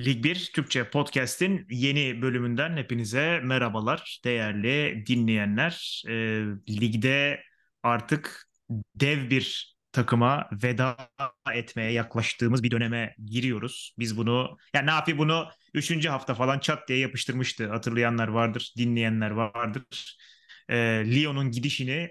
Lig 1 Türkçe Podcast'in yeni bölümünden hepinize merhabalar değerli dinleyenler. Ee, ligde artık dev bir takıma veda etmeye yaklaştığımız bir döneme giriyoruz. Biz bunu, yani Nafi bunu 3. hafta falan çat diye yapıştırmıştı. Hatırlayanlar vardır, dinleyenler vardır. Ee, Lyon'un gidişini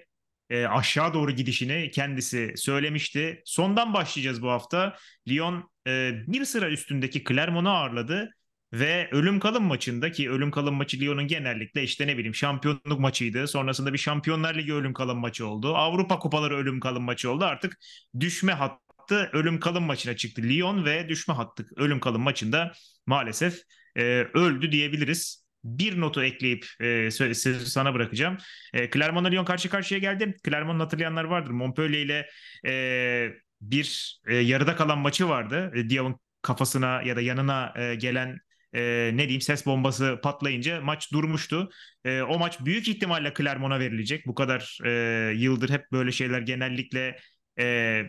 e, aşağı doğru gidişini kendisi söylemişti. Sondan başlayacağız bu hafta. Lyon e, bir sıra üstündeki Clermont'u ağırladı ve ölüm kalım maçında ki ölüm kalım maçı Lyon'un genellikle işte ne bileyim şampiyonluk maçıydı. Sonrasında bir Şampiyonlar Ligi ölüm kalım maçı oldu. Avrupa Kupaları ölüm kalım maçı oldu. Artık düşme hattı ölüm kalım maçına çıktı Lyon ve düşme hattı ölüm kalım maçında maalesef e, öldü diyebiliriz bir notu ekleyip e, sözü sana bırakacağım. E, Clermont Lyon karşı karşıya geldi. Clermont'u hatırlayanlar vardır. Montpellier ile e, bir e, yarıda kalan maçı vardı. E, Diaw'ın kafasına ya da yanına e, gelen e, ne diyeyim ses bombası patlayınca maç durmuştu. E, o maç büyük ihtimalle Clermont'a verilecek. Bu kadar e, yıldır hep böyle şeyler genellikle e,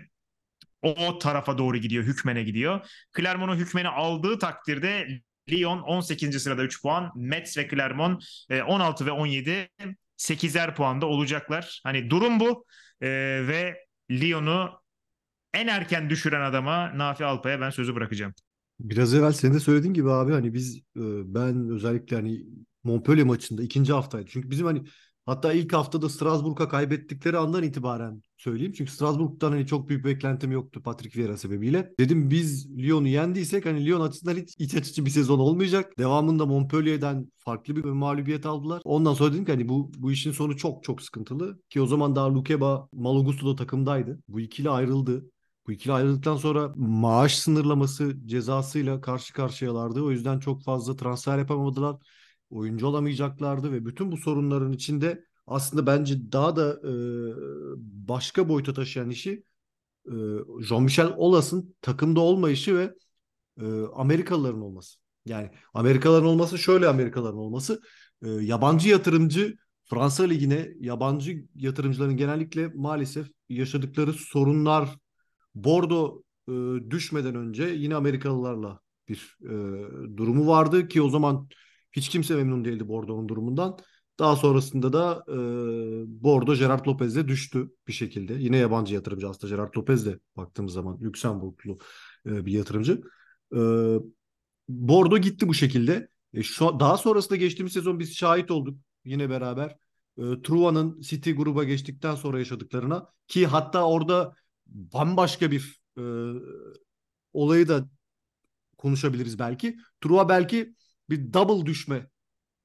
o tarafa doğru gidiyor, hükmene gidiyor. Clermont'u hükmene aldığı takdirde Lyon 18. sırada 3 puan. Metz ve Clermont 16 e, ve 17 8'er puanda olacaklar. Hani durum bu. Ee, ve Lyon'u en erken düşüren adama Nafi Alpay'a ben sözü bırakacağım. Biraz evvel senin de söylediğin gibi abi hani biz e, ben özellikle hani Montpellier maçında ikinci haftaydı. Çünkü bizim hani Hatta ilk haftada Strasbourg'a kaybettikleri andan itibaren söyleyeyim. Çünkü Strasbourg'dan hani çok büyük beklentim yoktu Patrick Vieira sebebiyle. Dedim biz Lyon'u yendiysek hani Lyon açısından hiç iç açıcı bir sezon olmayacak. Devamında Montpellier'den farklı bir mağlubiyet aldılar. Ondan sonra dedim ki hani bu bu işin sonu çok çok sıkıntılı. Ki o zaman daha Lukeba, Malogusto da takımdaydı. Bu ikili ayrıldı. Bu ikili ayrıldıktan sonra maaş sınırlaması cezasıyla karşı karşıyalardı. O yüzden çok fazla transfer yapamadılar oyuncu olamayacaklardı ve bütün bu sorunların içinde aslında bence daha da e, başka boyuta taşıyan işi e, Jean-Michel Aulas'ın takımda olmayışı ve e, Amerikalıların olması. Yani Amerikalıların olması şöyle Amerikalıların olması e, yabancı yatırımcı Fransa Ligi'ne yabancı yatırımcıların genellikle maalesef yaşadıkları sorunlar Bordo e, düşmeden önce yine Amerikalılarla bir e, durumu vardı ki o zaman hiç kimse memnun değildi Bordeaux'un durumundan. Daha sonrasında da e, Bordeaux Gerard Lopez'e düştü bir şekilde. Yine yabancı yatırımcı aslında Gerard Lopez de baktığımız zaman Lüksemburglu e, bir yatırımcı. E, Bordeaux gitti bu şekilde. E, şu, daha sonrasında geçtiğimiz sezon biz şahit olduk yine beraber. E, Truvan'ın City gruba geçtikten sonra yaşadıklarına ki hatta orada bambaşka bir e, olayı da konuşabiliriz belki. Truva belki bir double düşme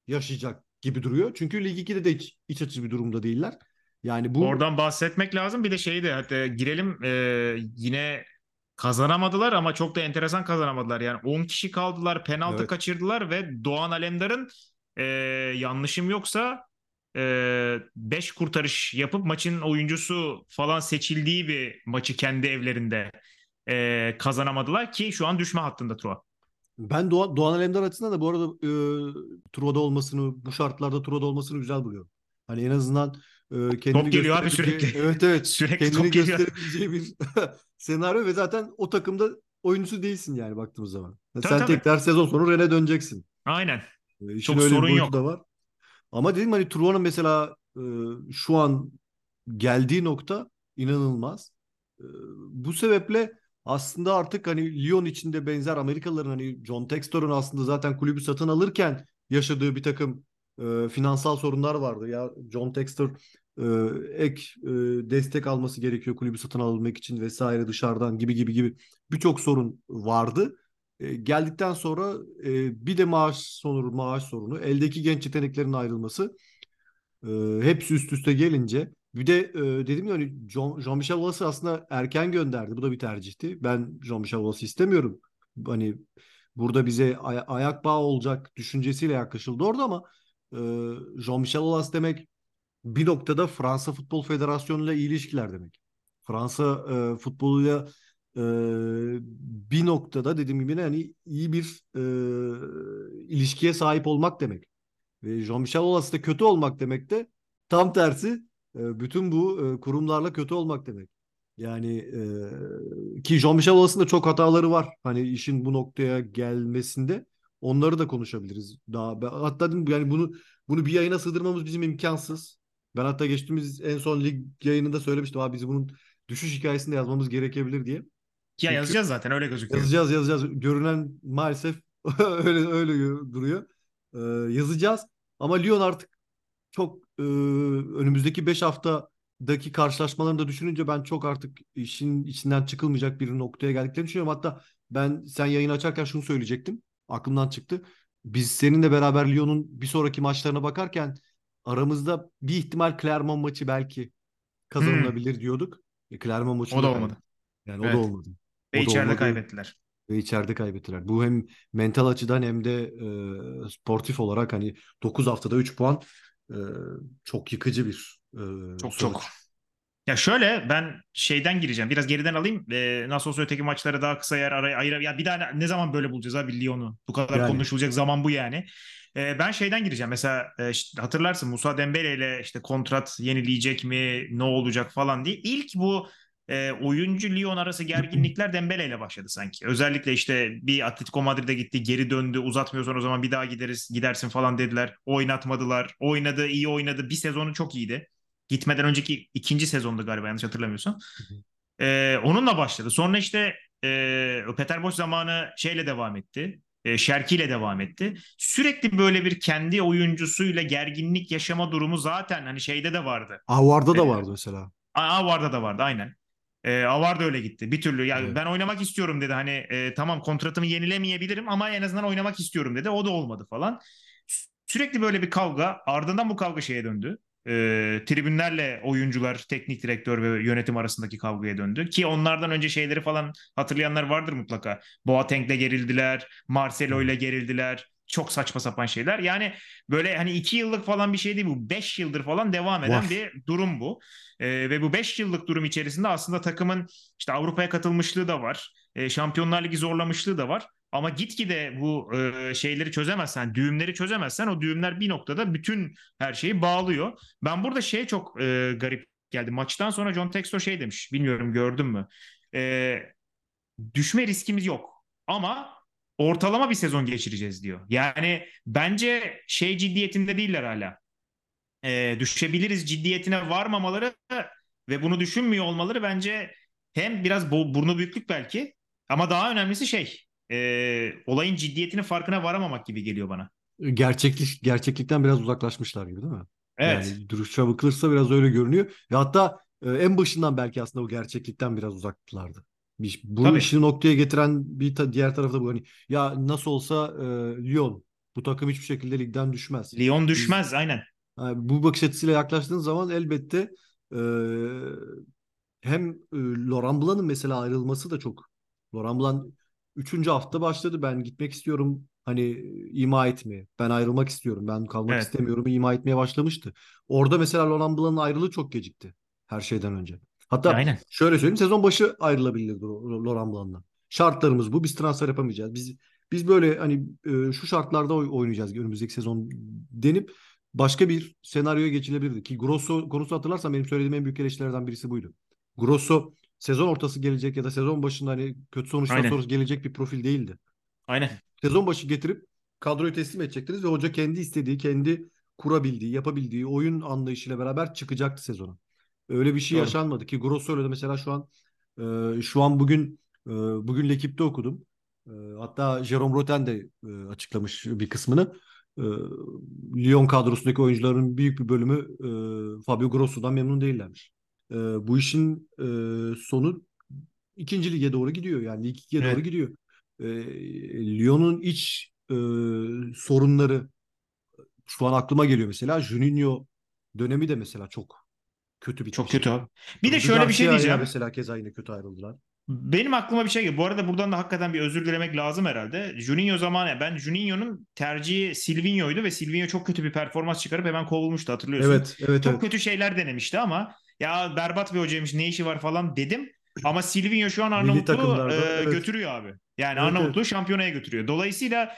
yaşayacak gibi duruyor. Çünkü Lig 2'de de hiç iç açıcı bir durumda değiller. Yani bu oradan bahsetmek lazım. Bir de şeyi de hatta girelim e, yine kazanamadılar ama çok da enteresan kazanamadılar. Yani 10 kişi kaldılar, penaltı evet. kaçırdılar ve Doğan Alemdar'ın e, yanlışım yoksa 5 e, kurtarış yapıp maçın oyuncusu falan seçildiği bir maçı kendi evlerinde e, kazanamadılar ki şu an düşme hattında Truva. Ben Doğan, Doğan Alemdar açısından da bu arada e, Truva'da olmasını, bu şartlarda Truva'da olmasını güzel buluyorum. Hani en azından e, kendini top geliyor abi sürekli. Evet evet. sürekli kendini top gösterebileceği bir senaryo ve zaten o takımda oyuncusu değilsin yani baktığımız zaman. Tabii, Sen tabii. tekrar sezon sonu Ren'e döneceksin. Aynen. E, Çok öyle sorun yok. Da var. Ama dedim hani Truva'nın mesela e, şu an geldiği nokta inanılmaz. E, bu sebeple aslında artık hani Lyon içinde benzer Amerikalıların hani John Textor'un aslında zaten kulübü satın alırken yaşadığı bir takım e, finansal sorunlar vardı. Ya John Textor e, ek e, destek alması gerekiyor kulübü satın almak için vesaire dışarıdan gibi gibi gibi birçok sorun vardı. E, geldikten sonra e, bir de maaş sorunu, maaş sorunu, eldeki genç yeteneklerin ayrılması e, hepsi üst üste gelince bir de e, dedim ya hani Jean-Michel Aulas'ı aslında erken gönderdi. Bu da bir tercihti. Ben Jean-Michel Aulas'ı istemiyorum. Hani burada bize ay- ayak bağı olacak düşüncesiyle yaklaşıldı orada ama e, Jean-Michel Aulas demek bir noktada Fransa Futbol Federasyonu ile iyi ilişkiler demek. Fransa e, futboluyla e, bir noktada dediğim gibi hani iyi bir e, ilişkiye sahip olmak demek. Ve Jean-Michel Aulas da kötü olmak demek de tam tersi ee, bütün bu e, kurumlarla kötü olmak demek. Yani e, ki Jean-Michel Aulas'ın da çok hataları var. Hani işin bu noktaya gelmesinde. Onları da konuşabiliriz. Daha hatta yani bunu bunu bir yayına sığdırmamız bizim imkansız. Ben hatta geçtiğimiz en son lig yayınında söylemiştim abi biz bunun düşüş hikayesini de yazmamız gerekebilir diye. Ya yazacağız zaten öyle gözüküyor. yazacağız yazacağız. Görünen maalesef öyle öyle duruyor. Ee, yazacağız ama Lyon artık çok e, önümüzdeki 5 haftadaki karşılaşmalarını da düşününce ben çok artık işin içinden çıkılmayacak bir noktaya geldiklerini düşünüyorum. Hatta ben sen yayın açarken şunu söyleyecektim. Aklımdan çıktı. Biz seninle beraber Lyon'un bir sonraki maçlarına bakarken aramızda bir ihtimal Clermont maçı belki kazanılabilir diyorduk. E, Clermont maçı O da olmadı. Yani o Evet. da olmadı. Ve içeride kaybettiler. ve içeride kaybettiler. Bu hem mental açıdan hem de e, sportif olarak hani 9 haftada 3 puan e, çok yıkıcı bir e, Çok sonuç. çok. Ya şöyle ben şeyden gireceğim. Biraz geriden alayım. Ee, nasıl olsa öteki maçları daha kısa yer araya ayır. Ya bir daha ne, ne zaman böyle bulacağız abi Lyon'u? Bu kadar Yani. konuşulacak zaman bu yani. Ee, ben şeyden gireceğim. Mesela e, işte hatırlarsın Musa Dembele ile işte kontrat yenileyecek mi? Ne olacak falan diye. İlk bu e, oyuncu Lyon arası gerginlikler Dembele ile başladı sanki. Özellikle işte bir Atletico Madrid'e gitti, geri döndü. Uzatmıyorsan o zaman bir daha gideriz, gidersin falan dediler. Oynatmadılar. Oynadı, iyi oynadı. Bir sezonu çok iyiydi. Gitmeden önceki ikinci sezonda galiba yanlış hatırlamıyorsam. Ee, onunla başladı. Sonra işte e, Peter Bosz zamanı şeyle devam etti. E, Şerki ile devam etti. Sürekli böyle bir kendi oyuncusuyla gerginlik yaşama durumu zaten hani şeyde de vardı. Avar'da da Evet. vardı mesela. Avar'da da vardı aynen. E, Avar da öyle gitti. Bir türlü yani Evet. ben oynamak istiyorum dedi. Hani e, tamam kontratımı yenilemeyebilirim ama en azından oynamak istiyorum dedi. O da olmadı falan. Sürekli böyle bir kavga. Ardından bu kavga şeye döndü. E, tribünlerle oyuncular, teknik direktör ve yönetim arasındaki kavgaya döndü. Ki onlardan önce şeyleri falan hatırlayanlar vardır mutlaka. Boateng'le gerildiler, Marcelo ile gerildiler. Çok saçma sapan şeyler. Yani böyle hani iki yıllık falan bir şey değil bu. Beş yıldır falan devam eden Var. bir durum bu. E, ve bu 5 yıllık durum içerisinde aslında takımın işte Avrupa'ya katılmışlığı da var. E, Şampiyonlar Ligi zorlamışlığı da var. Ama gitgide bu e, şeyleri çözemezsen, düğümleri çözemezsen o düğümler bir noktada bütün her şeyi bağlıyor. Ben burada şey çok e, garip geldi. Maçtan sonra John Textor şey demiş. Bilmiyorum gördün mü? E, düşme riskimiz yok. Ama ortalama bir sezon geçireceğiz diyor. Yani bence şey ciddiyetinde değiller hala e, düşebiliriz ciddiyetine varmamaları ve bunu düşünmüyor olmaları bence hem biraz bu- burnu büyüklük belki ama daha önemlisi şey e, olayın ciddiyetinin farkına varamamak gibi geliyor bana. Gerçeklik gerçeklikten biraz uzaklaşmışlar gibi değil mi? Evet. Yani duruşa bakılırsa biraz öyle görünüyor. Ve hatta e, en başından belki aslında o gerçeklikten biraz uzaktılardı. Bir- Bu Tabii. işi noktaya getiren bir ta- diğer tarafta bu hani ya nasıl olsa e, Lyon bu takım hiçbir şekilde ligden düşmez. Lyon Biz- düşmez aynen. Yani bu bakış açısıyla yaklaştığın zaman elbette e, hem e, Laurent Blanc'ın mesela ayrılması da çok. Laurent Blanc 3. hafta başladı. Ben gitmek istiyorum. Hani ima etmeye. Ben ayrılmak istiyorum. Ben kalmak Evet. istemiyorum. ima etmeye başlamıştı. Orada mesela Laurent Blanc'ın ayrılığı çok gecikti. Her şeyden önce. Hatta Aynen. şöyle söyleyeyim. Sezon başı ayrılabilirdi Laurent Blanc'dan. Şartlarımız bu. Biz transfer yapamayacağız. Biz biz böyle hani e, şu şartlarda oy- oynayacağız önümüzdeki sezon denip başka bir senaryoya geçilebilirdi. Ki Grosso konusu hatırlarsan benim söylediğim en büyük eleştirilerden birisi buydu. Grosso sezon ortası gelecek ya da sezon başında hani kötü sonuçtan Aynen. sonra gelecek bir profil değildi. Aynen. Sezon başı getirip kadroyu teslim edecektiniz ve hoca kendi istediği, kendi kurabildiği, yapabildiği oyun anlayışıyla beraber çıkacaktı sezona. Öyle bir şey Doğru. yaşanmadı ki Grosso öyle de mesela şu an e, şu an bugün e, bugün L'Equipe'de okudum. E, hatta Jerome Roten de e, açıklamış bir kısmını. E, Lyon kadrosundaki oyuncuların büyük bir bölümü e, Fabio Grosso'dan memnun değillermiş. E, bu işin e, sonu ikinci lige doğru gidiyor. Yani lig ikiye Evet. doğru gidiyor. E, Lyon'un iç e, sorunları şu an aklıma geliyor mesela. Juninho dönemi de mesela çok kötü bitmiş. Çok kötü abi. Bir de şöyle bir şey diyeceğim. mesela keza yine kötü ayrıldılar. Benim aklıma bir şey geliyor. Bu arada buradan da hakikaten bir özür dilemek lazım herhalde. Juninho zamanı ben Juninho'nun tercihi Silvinho'ydu ve Silvinho çok kötü bir performans çıkarıp hemen kovulmuştu hatırlıyorsun. Evet, evet, Çok evet. kötü şeyler denemişti ama ya berbat bir hocaymış ne işi var falan dedim. Ama Silvinho şu an Arnavutluğu e, evet. götürüyor abi. Yani Evet, Arnavutluğu şampiyonaya götürüyor. Dolayısıyla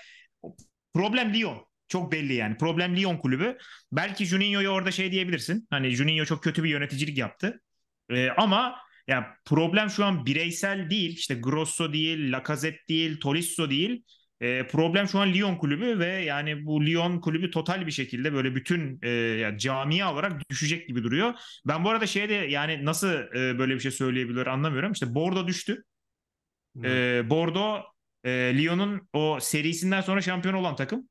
problem Lyon. Çok belli yani. Problem Lyon kulübü. Belki Juninho'ya orada şey diyebilirsin. Hani Juninho çok kötü bir yöneticilik yaptı. E, ama Ya problem şu an bireysel değil. İşte Grosso değil, Lacazette değil, Tolisso değil. E, problem şu an Lyon kulübü ve yani bu Lyon kulübü total bir şekilde böyle bütün e, yani camia olarak düşecek gibi duruyor. Ben bu arada şeyde yani nasıl e, böyle bir şey söyleyebilir anlamıyorum. İşte Bordeaux düştü. E, Bordeaux e, Lyon'un o serisinden sonra şampiyon olan takım.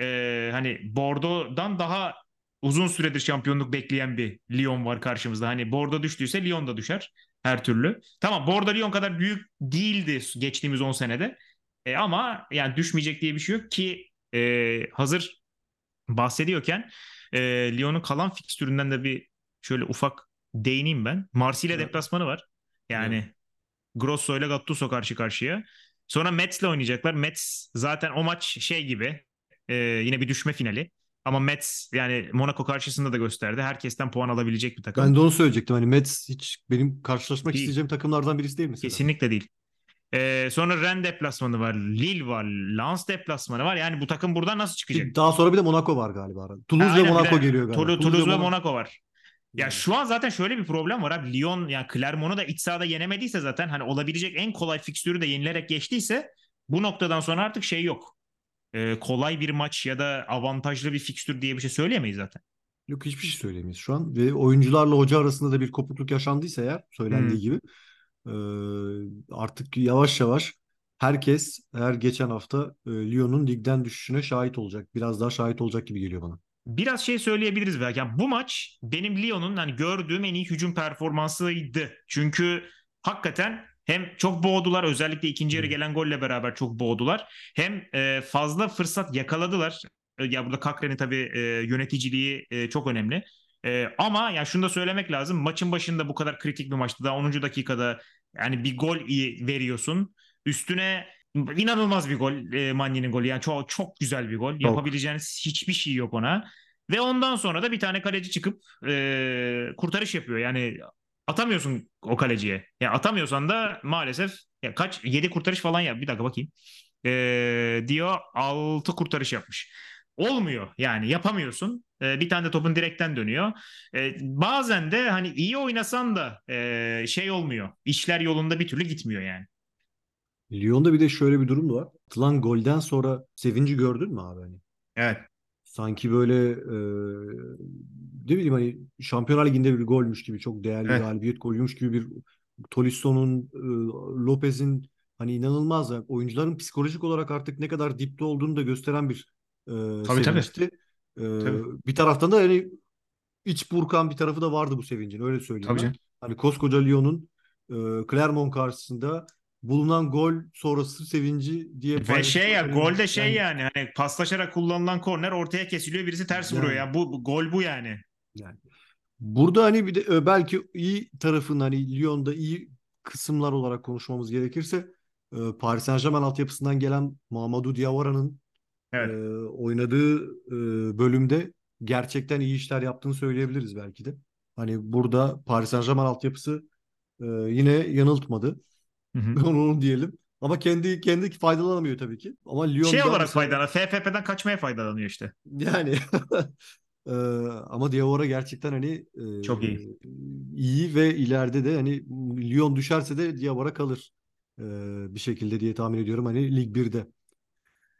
E, hani Bordeaux'dan daha uzun süredir şampiyonluk bekleyen bir Lyon var karşımızda. Hani Bordeaux düştüyse Lyon da düşer her türlü. Tamam Bordeaux Lyon kadar büyük değildi geçtiğimiz 10 senede. E, ama yani düşmeyecek diye bir şey yok ki e, hazır bahsediyorken e, Lyon'un kalan fikstüründen de bir şöyle ufak değineyim ben. Marsilya evet. deplasmanı var. Yani evet. Grosso ile Gattuso karşı karşıya. Sonra Mets'le oynayacaklar. Mets zaten o maç şey gibi e, yine bir düşme finali. Ama Mets yani Monaco karşısında da gösterdi. Herkesten puan alabilecek bir takım. Ben de onu söyleyecektim. Hani Mets hiç benim karşılaşmak değil. isteyeceğim takımlardan birisi değil mesela. Kesinlikle değil. Ee, sonra Rennes deplasmanı var. Lille var. Lens deplasmanı var. Yani bu takım buradan nasıl çıkacak? Daha sonra bir de Monaco var galiba. Toulouse ve Monaco geliyor galiba. Toulouse, Toulouse ve Monaco var. Ya yani. şu an zaten şöyle bir problem var abi. Lyon yani Clermont'u da iç sahada yenemediyse zaten hani olabilecek en kolay fikstürü de yenilerek geçtiyse bu noktadan sonra artık şey yok. Ee, kolay bir maç ya da avantajlı bir fikstür diye bir şey söyleyemeyiz zaten. Yok hiçbir şey söyleyemeyiz şu an ve oyuncularla hoca arasında da bir kopukluk yaşandıysa eğer söylendiği hmm. gibi artık yavaş yavaş herkes her geçen hafta Lyon'un ligden düşüşüne şahit olacak. Biraz daha şahit olacak gibi geliyor bana. Biraz şey söyleyebiliriz belki. Yani bu maç benim Lyon'un hani gördüğüm en iyi hücum performansıydı. Çünkü hakikaten hem çok boğdular özellikle ikinci yarı gelen golle beraber çok boğdular. Hem fazla fırsat yakaladılar. Ya burada Kakre'nin tabii yöneticiliği çok önemli. E, ama yani şunu da söylemek lazım. Maçın başında bu kadar kritik bir maçta daha 10. dakikada yani bir gol veriyorsun. Üstüne inanılmaz bir gol e, Manni'nin golü. Yani çok çok güzel bir gol. Çok. Yapabileceğiniz hiçbir şey yok ona. Ve ondan sonra da bir tane kaleci çıkıp e, kurtarış yapıyor. Yani atamıyorsun o kaleciye. Ya atamıyorsan da maalesef ya kaç 7 kurtarış falan yap. Bir dakika bakayım. E, diyor 6 kurtarış yapmış. Olmuyor yani yapamıyorsun. E, bir tane de topun direkten dönüyor. E, bazen de hani iyi oynasan da e, şey olmuyor. İşler yolunda bir türlü gitmiyor yani. Lyon'da bir de şöyle bir durum da var. Atılan golden sonra sevinci gördün mü abi? Hani? Evet. Sanki böyle e, ne bileyim hani Şampiyonlar Ligi'nde bir golmüş gibi çok değerli evet. galibiyet golüymüş gibi bir Tolisso'nun, e, Lopez'in hani inanılmaz oyuncuların psikolojik olarak artık ne kadar dipte olduğunu da gösteren bir e, tabii, sevinçti. Tabii. E, tabii. Bir taraftan da yani iç burkan bir tarafı da vardı bu sevincin öyle söyleyeyim tabii ben. Hani koskoca Lyon'un e, Clermont karşısında bulunan gol sonrası sevinci diye Ve şey ya gol de şey yani, yani hani paslaşarak kullanılan korner ortaya kesiliyor birisi ters yani, vuruyor ya bu, bu gol bu yani. Yani burada hani bir de e, belki iyi tarafın hani Lyon'da iyi kısımlar olarak konuşmamız gerekirse e, Paris Saint-Germain altyapısından gelen Mamadou Diawara'nın evet. e, oynadığı e, bölümde gerçekten iyi işler yaptığını söyleyebiliriz belki de. Hani burada Paris Saint-Germain altyapısı e, yine yanıltmadı. Hı hı. Onu diyelim. Ama kendi kendi faydalanamıyor tabii ki. Ama Lyon şey olarak mesela... faydalanıyor. FFP'den kaçmaya faydalanıyor işte. Yani ee, ama Diawara gerçekten hani e, çok iyi. iyi ve ileride de hani Lyon düşerse de Diawara kalır e, bir şekilde diye tahmin ediyorum hani Lig 1'de.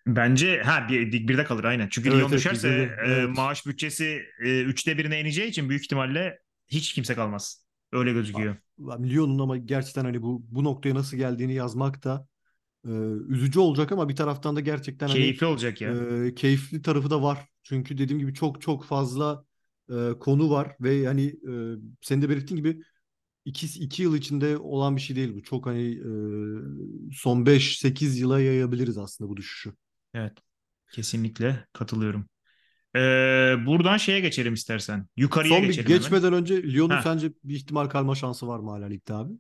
Bence ha bir, Lig 1'de kalır aynen. Çünkü evet, Lyon düşerse evet, evet. E, maaş bütçesi e, üçte birine ineceği için büyük ihtimalle hiç kimse kalmaz. Öyle gözüküyor. Lyon'un ama gerçekten hani bu bu noktaya nasıl geldiğini yazmak da e, üzücü olacak ama bir taraftan da gerçekten hani keyifli hani, olacak ya. E, keyifli tarafı da var. Çünkü dediğim gibi çok çok fazla e, konu var ve hani e, senin de belirttiğin gibi iki, iki yıl içinde olan bir şey değil bu. Çok hani e, son 5-8 yıla yayabiliriz aslında bu düşüşü. Evet. Kesinlikle katılıyorum. Ee, buradan şeye geçelim istersen. Yukarıya Son geçelim. Bir geçmeden hemen. önce Lyon'un sence bir ihtimal kalma şansı var mı hala ligde abi?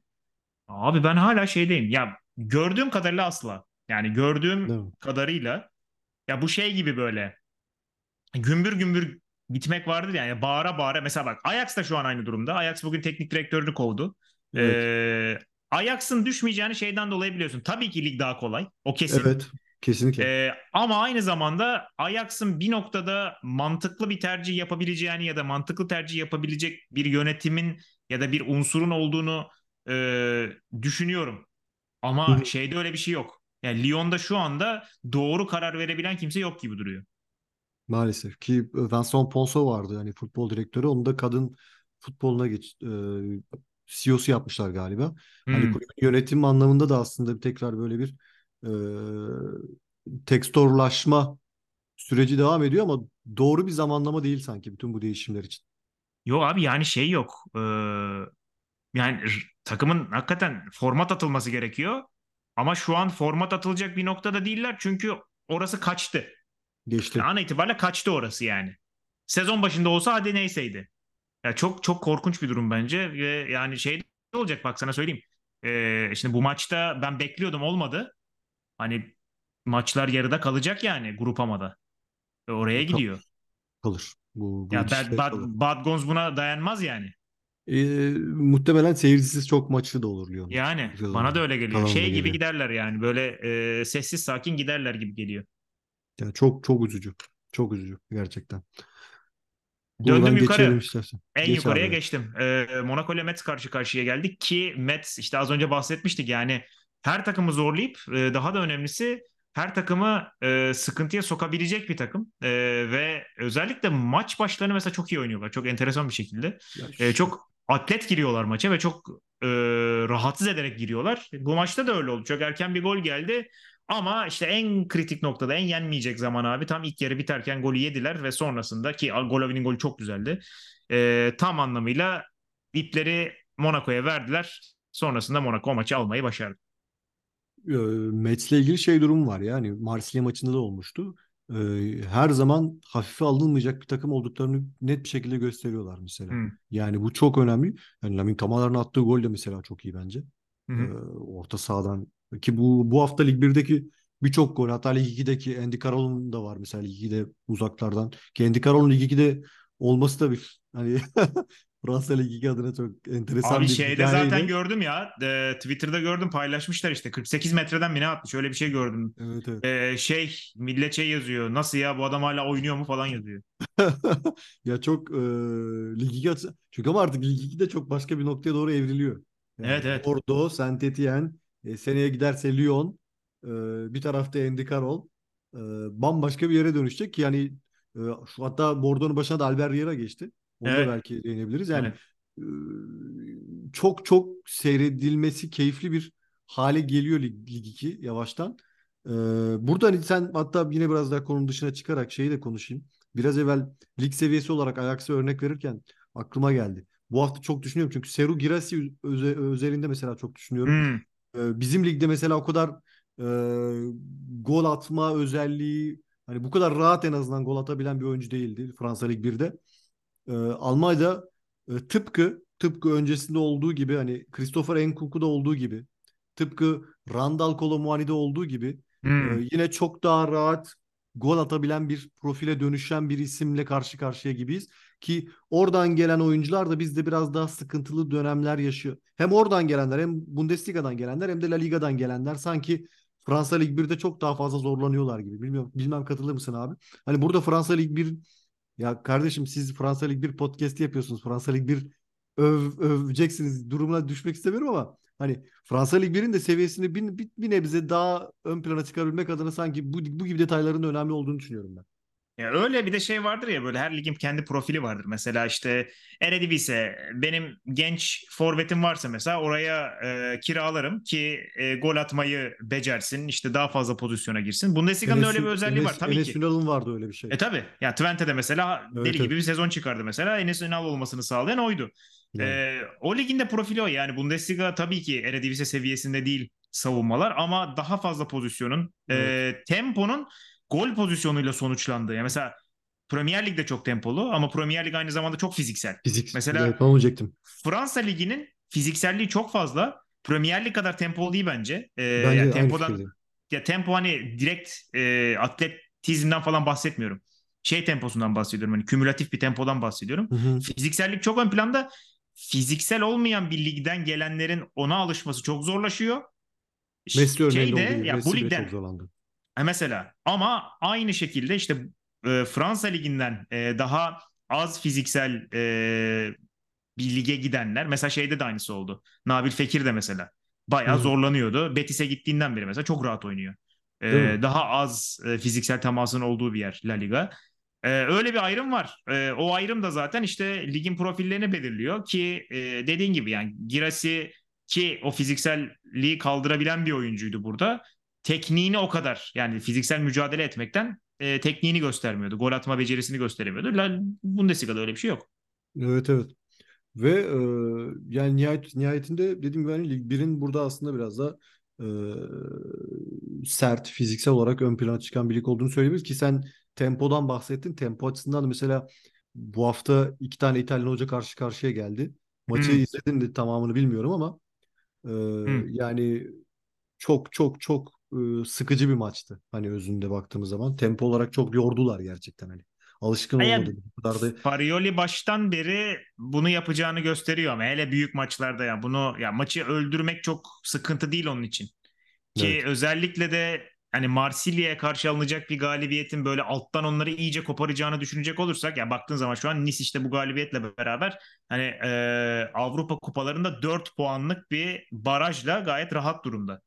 Abi ben hala şeydeyim. Ya gördüğüm kadarıyla asla. Yani gördüğüm kadarıyla ya bu şey gibi böyle gümbür gümbür bitmek vardır yani bağıra bağıra. Mesela bak Ajax da şu an aynı durumda. Ajax bugün teknik direktörünü kovdu. Evet. Ee, Ajax'ın düşmeyeceğini şeyden dolayı biliyorsun. Tabii ki lig daha kolay. O kesin. Evet. Kesinlikle. Ee, ama aynı zamanda Ajax'ın bir noktada mantıklı bir tercih yapabileceğini ya da mantıklı tercih yapabilecek bir yönetimin ya da bir unsurun olduğunu e, düşünüyorum. Ama şeyde öyle bir şey yok. Yani Lyon'da şu anda doğru karar verebilen kimse yok gibi duruyor. Maalesef ki Vincent Ponceau vardı yani futbol direktörü. Onu da kadın futboluna geç e, CEO'su yapmışlar galiba. Hani Hmm. kulübün yönetim anlamında da aslında bir tekrar böyle bir e, tekstörlaşma süreci devam ediyor ama doğru bir zamanlama değil sanki bütün bu değişimler için. Yok abi yani şey yok. Ee, yani takımın hakikaten format atılması gerekiyor. Ama şu an format atılacak bir noktada değiller. Çünkü orası kaçtı. Geçti. An itibariyle kaçtı orası yani. Sezon başında olsa hadi neyseydi. Ya çok çok korkunç bir durum bence ve yani şey olacak bak sana söyleyeyim. Ee, şimdi bu maçta ben bekliyordum olmadı. Hani maçlar yarıda kalacak yani grup amada. Oraya Kal- gidiyor. kalır. Bu, bu Ya Bad, gidişle Bad. Bad Gons buna dayanmaz yani. E, muhtemelen seyircisiz çok maçı da olur Lyon. Yani Sezonda. bana da öyle geliyor. Şey gibi geliyor. giderler yani böyle e, sessiz sakin giderler gibi geliyor. Yani çok çok üzücü. Çok üzücü gerçekten. Buradan Döndüm geçelim yukarı. istersen. En Geç yukarıya abi. geçtim. Ee, Monaco ile Metz karşı karşıya geldik ki Metz işte az önce bahsetmiştik yani her takımı zorlayıp e, daha da önemlisi her takımı e, sıkıntıya sokabilecek bir takım E, ve özellikle maç başlarını mesela çok iyi oynuyorlar. Çok enteresan bir şekilde. E, çok atlet giriyorlar maça ve çok e, rahatsız ederek giriyorlar. Bu maçta da öyle oldu. Çok erken bir gol geldi. Ama işte en kritik noktada en yenmeyecek zaman abi tam ilk yarı biterken golü yediler ve sonrasında ki Golovinin golü çok güzeldi. E, tam anlamıyla ipleri Monaco'ya verdiler. Sonrasında Monaco maçı almayı başardı. E, Mets'le ilgili şey durum var yani Marsilya maçında da olmuştu. E, her zaman hafife alınmayacak bir takım olduklarını net bir şekilde gösteriyorlar mesela. Hı. Yani bu çok önemli. Yani Lamine Kamala'nın attığı gol de mesela çok iyi bence. Hı E, hı. orta sahadan ki bu bu hafta Lig 1'deki birçok gol hatta Lig 2'deki Andy Carroll'un da var mesela Lig 2'de uzaklardan. Ki Andy Carroll'un Lig 2'de olması da bir hani Lig 2 adına çok enteresan Abi bir şeyde zaten hikayeydi. gördüm ya e, Twitter'da gördüm paylaşmışlar işte 48 metreden mi ne atmış öyle bir şey gördüm. Evet evet. E, şey millet şey yazıyor nasıl ya bu adam hala oynuyor mu falan yazıyor. Ya çok e, Lig 2 açı- çünkü ama artık Lig 2 de çok başka bir noktaya doğru evriliyor. Yani Evet, evet. Bordeaux, Saint-Étienne, e, seneye giderse Lyon, e, bir tarafta Andy Carroll e, bambaşka bir yere dönüşecek ki yani e, şu hatta Bordeaux'un başına da Albert Riera geçti. Onu da Evet. belki değinebiliriz. Yani Evet. e, çok çok seyredilmesi keyifli bir hale geliyor Lig, Lig 2 yavaştan. E, burada hani sen hatta yine biraz daha konunun dışına çıkarak şeyi de konuşayım. Biraz evvel lig seviyesi olarak Ajax'a örnek verirken aklıma geldi. Bu hafta çok düşünüyorum çünkü Seru Girassi öze- özelinde mesela çok düşünüyorum. Hmm. Ee, bizim ligde mesela o kadar e, gol atma özelliği hani bu kadar rahat en azından gol atabilen bir oyuncu değildi Fransa Lig 1'de. Ee, Almanya'da e, tıpkı tıpkı öncesinde olduğu gibi hani Christopher Nkunku'da olduğu gibi tıpkı Randal Kolomuani'de olduğu gibi Hmm. ee, yine çok daha rahat gol atabilen bir profile dönüşen bir isimle karşı karşıya gibiyiz. Ki oradan gelen oyuncular da bizde biraz daha sıkıntılı dönemler yaşıyor. Hem oradan gelenler hem Bundesliga'dan gelenler hem de La Liga'dan gelenler sanki Fransa Lig 1'de çok daha fazla zorlanıyorlar gibi. Bilmiyorum, bilmem katılır mısın abi? Hani burada Fransa Lig 1 ya kardeşim siz Fransa Lig 1 podcast yapıyorsunuz. Fransa Lig 1 öv, öveceksiniz durumuna düşmek istemiyorum ama hani Fransa Lig 1'in de seviyesini bir, bir, bir nebze daha ön plana çıkarabilmek adına sanki bu, bu gibi detayların önemli olduğunu düşünüyorum ben. Ya öyle bir de şey vardır ya böyle her ligin kendi profili vardır. Mesela işte Eredivisie benim genç forvetim varsa mesela oraya e, kiralarım ki e, gol atmayı becersin işte daha fazla pozisyona girsin. Bundesliga'nın öyle bir özelliği var Enes, tabii Enes ki. Ünal'ın vardı öyle bir şey. E tabii. Ya Twente'de mesela Evet, deli evet. gibi bir sezon çıkardı mesela. Enes Ünal olmasını sağlayan oydu. Yani. Ee, o ligin de profili o. Yani Bundesliga tabii ki Eredivisie seviyesinde değil savunmalar ama daha fazla pozisyonun, Evet. e, temponun gol pozisyonuyla sonuçlandığı. Yani mesela Premier Lig'de çok tempolu ama Premier Lig aynı zamanda çok fiziksel. Fizik. Mesela- Evet, diyecektim. Fransa Ligi'nin fizikselliği çok fazla. Premier Lig kadar tempolu değil bence. Ee, Bence yani tempodan ya tempo hani direkt e, atletizmden falan bahsetmiyorum. Şey temposundan bahsediyorum. Hani kümülatif bir tempodan bahsediyorum. Hı hı. Fiziksellik çok ön planda. Fiziksel olmayan bir ligden gelenlerin ona alışması çok zorlaşıyor. Messi örneğinde Şeyde, ya Messi bu ligden çok zorlandı. Ha, mesela ama aynı şekilde işte e, Fransa liginden e, daha az fiziksel e, bir lige gidenler. Mesela şeyde de aynısı oldu. Nabil Fekir de mesela. Bayağı Hı. zorlanıyordu. Betis'e gittiğinden beri mesela çok rahat oynuyor. Mi? daha az e, fiziksel temasın olduğu bir yer La Liga. Ee, öyle bir ayrım var. Ee, o ayrım da zaten işte ligin profillerini belirliyor ki e, dediğin gibi yani Girassi ki o fizikselliği kaldırabilen bir oyuncuydu burada. Tekniğini o kadar yani fiziksel mücadele etmekten e, tekniğini göstermiyordu. Gol atma becerisini gösteremiyordu. La Bundesliga'da öyle bir şey yok. Evet evet. Ve e, yani nihayet, nihayetinde dediğim gibi hani Lig 1'in burada aslında biraz da e, sert, fiziksel olarak ön plana çıkan bir lig olduğunu söyleyebiliriz ki sen tempodan bahsettin. Tempo açısından da mesela bu hafta iki tane İtalyan hoca karşı karşıya geldi. Maçı Hmm, izledin de tamamını bilmiyorum ama e, hmm. yani çok çok çok e, sıkıcı bir maçtı. Hani özünde baktığımız zaman tempo olarak çok yordular gerçekten hani. Alışkın Yani kadar da Farioli baştan beri bunu yapacağını gösteriyor ama hele büyük maçlarda ya bunu ya maçı öldürmek çok sıkıntı değil onun için. Ki evet. özellikle de hani Marsilya'ya karşı alınacak bir galibiyetin böyle alttan onları iyice koparacağını düşünecek olursak ya baktığın zaman şu an Nice işte bu galibiyetle beraber hani e, Avrupa kupalarında 4 puanlık bir barajla gayet rahat durumda.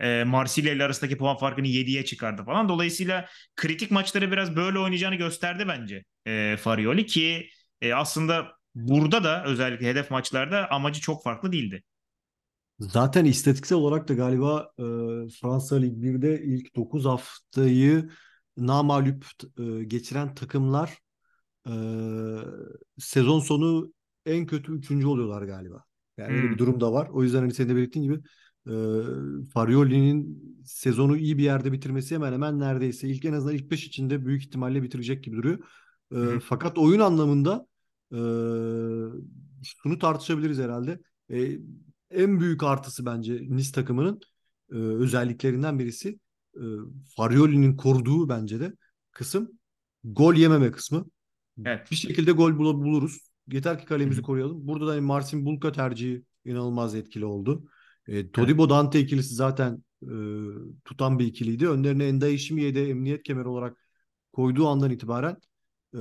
E, Marsilya ile arasındaki puan farkını 7'ye çıkardı falan. Dolayısıyla kritik maçları biraz böyle oynayacağını gösterdi bence e, Farioli ki e, aslında burada da özellikle hedef maçlarda amacı çok farklı değildi. Zaten istatistiksel olarak da galiba e, Fransa Lig 1'de ilk 9 haftayı namağlup e, geçiren takımlar e, sezon sonu en kötü üçüncü oluyorlar galiba. Yani öyle bir Hmm, durum da var. O yüzden hani senin de belirttiğin gibi e, Farioli'nin sezonu iyi bir yerde bitirmesi hemen hemen neredeyse ilk en azından ilk 5 içinde büyük ihtimalle bitirecek gibi duruyor. E, hı, fakat oyun anlamında e, şunu tartışabiliriz herhalde. E, en büyük artısı bence Nice takımının e, özelliklerinden birisi e, Farioli'nin koruduğu bence de kısım gol yememe kısmı. evet. Bir şekilde gol bul- buluruz. Yeter ki kalemizi koruyalım. Burada da hani Marcin Bulka tercihi inanılmaz etkili oldu. E. Todibo Dante ikilisi zaten e, tutan bir ikiliydi. Önlerine Enda Işimiye de emniyet kemeri olarak koyduğu andan itibaren e,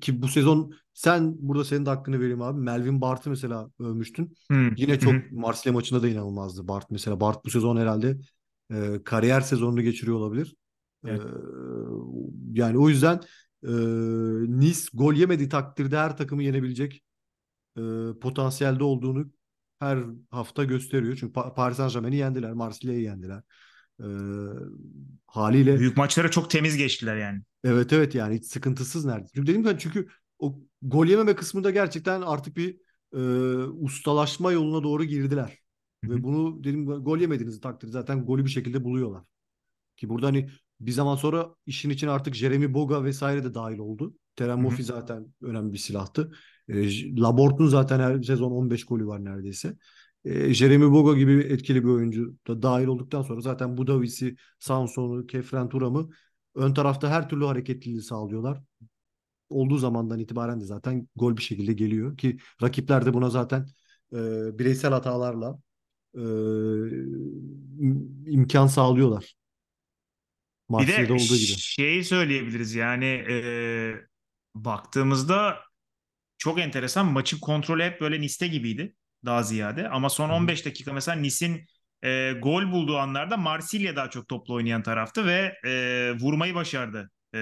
ki bu sezon sen burada senin de hakkını vereyim abi. Melvin Bart'ı mesela övmüştün. Hı Yine çok Marsilya maçında da inanılmazdı Bart mesela. Bart bu sezon herhalde e, kariyer sezonunu geçiriyor olabilir. E, Evet. yani o yüzden e, Nice gol yemediği takdirde her takımı yenebilecek e, potansiyelde olduğunu her hafta gösteriyor. Çünkü Pa- Paris Saint-Germain'i yendiler, Marsilya'yı yendiler. E, haliyle Büyük maçlara çok temiz geçtiler yani. evet evet yani hiç sıkıntısız nerede. Çünkü dedim ki çünkü o gol yememe kısmında gerçekten artık bir e, ustalaşma yoluna doğru girdiler. Hı Ve hı, bunu dedim gol yemediğiniz takdirde zaten golü bir şekilde buluyorlar. Ki burada hani bir zaman sonra işin içine artık Jeremy Boga vesaire de dahil oldu. Terem. Moffi zaten önemli bir silahtı. E, zaten her sezon 15 golü var neredeyse. E, Jeremy Boga gibi etkili bir oyuncu da dahil olduktan sonra zaten Budavis'i, Sanson'u, Kefren Turam'ı ön tarafta her türlü hareketliliği sağlıyorlar. Olduğu zamandan itibaren de zaten gol bir şekilde geliyor ki rakipler de buna zaten e, bireysel hatalarla e, im- imkan sağlıyorlar. Bir de Marsilya'da olduğu gibi. şeyi söyleyebiliriz yani e, baktığımızda çok enteresan maçın kontrolü hep böyle Nice'te gibiydi daha ziyade. Ama son Hı hı. 15 dakika mesela Nice'in e, gol bulduğu anlarda Marsilya daha çok toplu oynayan taraftı ve e, vurmayı başardı e,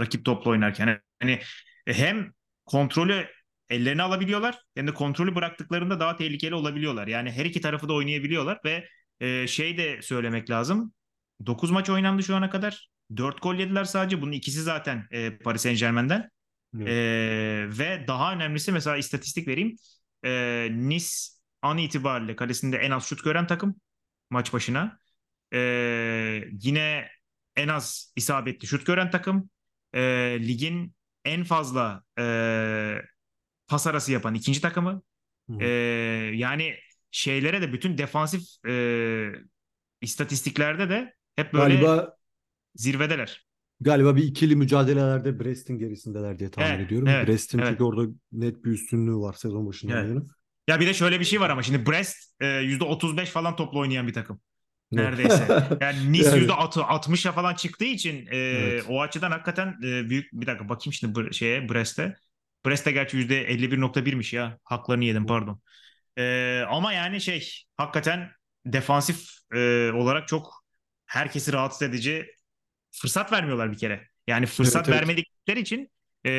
rakip toplu oynarken. Hani hem kontrolü ellerine alabiliyorlar hem de kontrolü bıraktıklarında daha tehlikeli olabiliyorlar. Yani her iki tarafı da oynayabiliyorlar ve e, şey de söylemek lazım. 9 maç oynandı şu ana kadar. 4 gol yediler sadece. Bunun ikisi zaten e, Paris Saint-Germain'den. Evet. Ee, ve daha önemlisi mesela istatistik vereyim. Ee, Nice an itibariyle kalesinde en az şut gören takım maç başına. Ee, yine en az isabetli şut gören takım. Ee, ligin en fazla e, pas arası yapan ikinci takımı. Ee, yani şeylere de bütün defansif e, istatistiklerde de hep böyle Galiba zirvedeler. Galiba bir ikili mücadelelerde Brest'in gerisindeler diye tahmin Evet, ediyorum. evet, Brest'in evet. çünkü orada net bir üstünlüğü var sezon başından Evet. yana. Ya bir de şöyle bir şey var ama şimdi Brest e, %35 falan topla oynayan bir takım. Neredeyse. Yani Nice Yani %60'a falan çıktığı için e, evet. o açıdan hakikaten e, büyük bir dakika bakayım şimdi şeye Brest'e. Brest de gerçi %51.1'miş ya. Haklarını yedim pardon. Ee, ama yani şey hakikaten defansif e, olarak çok herkesi rahatsız edici fırsat vermiyorlar bir kere. Yani fırsat Evet evet. vermedikleri için e,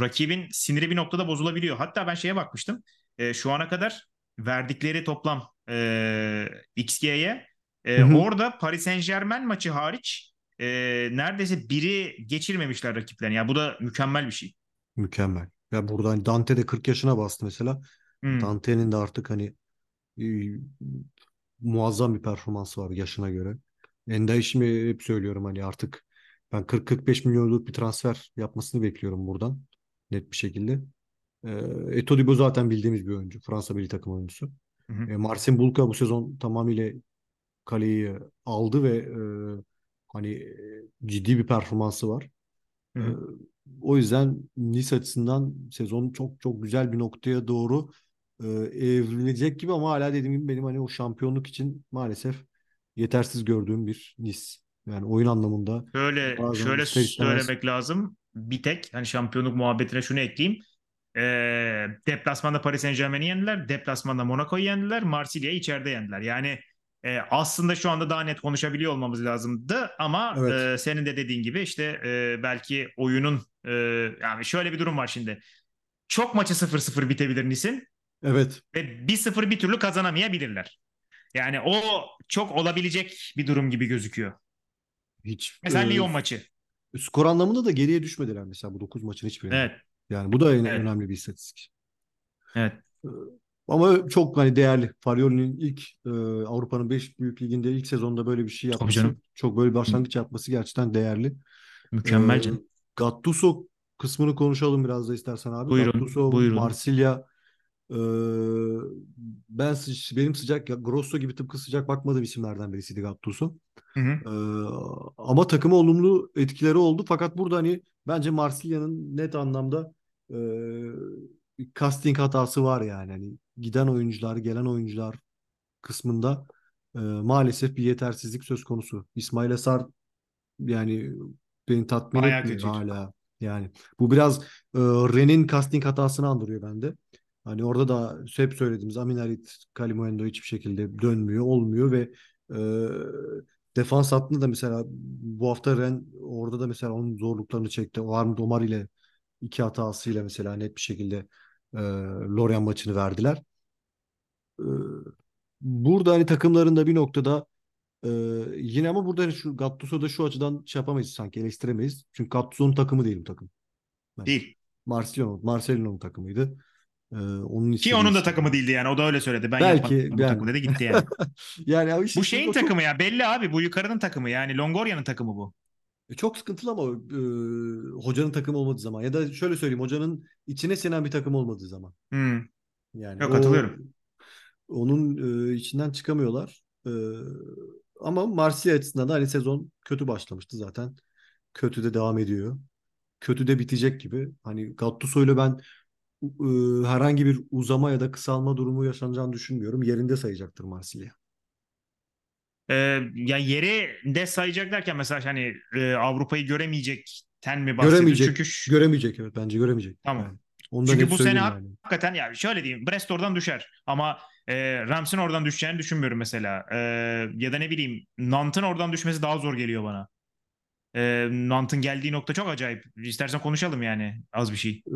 rakibin siniri bir noktada bozulabiliyor. Hatta ben şeye bakmıştım. E, şu ana kadar verdikleri toplam e, XG'ye e, orada Paris Saint-Germain maçı hariç e, neredeyse biri geçirmemişler rakiplerini. Ya bu da mükemmel bir şey. Mükemmel. Ya burada hani Dante de 40 yaşına bastı mesela. Hmm. Dante'nin de artık hani e, muazzam bir performansı var yaşına göre. Enda işimi hep söylüyorum hani artık ben 40-45 milyonluk bir transfer yapmasını bekliyorum buradan. Net bir şekilde. E, Etodibo zaten bildiğimiz bir oyuncu. Fransa milli takım oyuncusu. Hı hı. E, Marcin Bulka bu sezon tamamıyla kaleyi aldı ve e, hani e, ciddi bir performansı var. Hı E, hı. o yüzden Nice açısından sezon çok çok güzel bir noktaya doğru e, evrilecek gibi ama hala dediğim gibi benim hani o şampiyonluk için maalesef yetersiz gördüğüm bir Nice. Yani oyun anlamında Şöyle şöyle söylemek lazım. Bir tek hani şampiyonluk muhabbetine şunu ekleyeyim. Ee, deplasmanda Paris Saint-Germain'i yendiler. Deplasmanda Monaco'yu yendiler. Marsilya'yı içeride yendiler. Yani e, aslında şu anda daha net konuşabiliyor olmamız lazımdı. Ama evet e, senin de dediğin gibi işte e, belki oyunun e, yani şöyle bir durum var şimdi. Çok maçı 0-0 bitebilir Nice'in evet ve 1-0 bir türlü kazanamayabilirler. Yani o çok olabilecek bir durum gibi gözüküyor. hiç Mesela e, Lyon maçı. skor anlamında da geriye düşmediler mesela bu 9 maçın hiçbirinde. Evet, Yani bu da en evet, önemli bir istatistik. evet. E, Ama çok hani değerli. Farioli'nin ilk e, Avrupa'nın 5 büyük liginde ilk sezonda böyle bir şey yapması, çok böyle bir başlangıç yapması gerçekten değerli. E, Mükemmel canım. Gattuso kısmını konuşalım biraz da istersen abi. Buyurun, Gattuso, buyurun. Marsilya e, ben sı- benim sıcak ya Grosso gibi tıpkı sıcak bakmadığım isimlerden birisiydi Gattuso. Hı hı. E, ama takıma olumlu etkileri oldu. Fakat burada hani bence Marsilya'nın net anlamda e, casting hatası var yani. Hani giden oyuncular, gelen oyuncular kısmında e, maalesef bir yetersizlik söz konusu. İsmail Sarr yani beni tatmin Bayağı etmiyor kötüydü. hala. Yani bu biraz e, Ren'in casting hatasını andırıyor bende. Hani orada da hep söylediğimiz Amin Harit, Kalimuendo hiçbir şekilde dönmüyor, olmuyor ve e, defans hattında da mesela bu hafta Ren orada da mesela onun zorluklarını çekti. Armand Omar ile iki hatasıyla mesela net bir şekilde e, Lorient maçını verdiler. E, burada hani takımların da bir noktada ee, yine ama burada hani şu Gattuso'da şu açıdan şey yapamayız sanki eleştiremeyiz. Çünkü Gattuso'nun takımı değil bu takım. Yani Değil. Marcelino, Marcelino'nun takımıydı. Ee, onun Ki istediği onun da takımı değildi yani. O da öyle söyledi. Ben yapmadım Belki bu yani takımı dedi gitti yani. yani ya işte Bu şeyin çok takımı ya. Belli abi. Bu yukarının takımı. Yani Longoria'nın takımı bu. çok sıkıntılı ama e, hocanın takımı olmadığı zaman ya da şöyle söyleyeyim hocanın içine sinen bir takım olmadığı zaman. Hmm. Yani Yok o katılıyorum. onun e, içinden çıkamıyorlar. E, ama Marsilya açısından da hani sezon kötü başlamıştı zaten. Kötü de devam ediyor. kötü de bitecek gibi. Hani Gattuso'yla ben e, herhangi bir uzama ya da kısalma durumu yaşanacağını düşünmüyorum. Yerinde sayacaktır Marsilya. Ee, ya yeri de sayacak derken mesela hani e, Avrupa'yı göremeyecekten mi bahsediyoruz? Göremeyecek. Çünkü Göremeyecek evet bence göremeyecek. tamam. Yani. Onu da Çünkü bu sene yani. hakikaten ya şöyle diyeyim Brest oradan düşer ama e, Rams'in oradan düşeceğini düşünmüyorum mesela. E, ya da ne bileyim Nant'ın oradan düşmesi daha zor geliyor bana. E, Nant'ın geldiği nokta çok acayip. İstersen konuşalım yani az bir şey. Ee,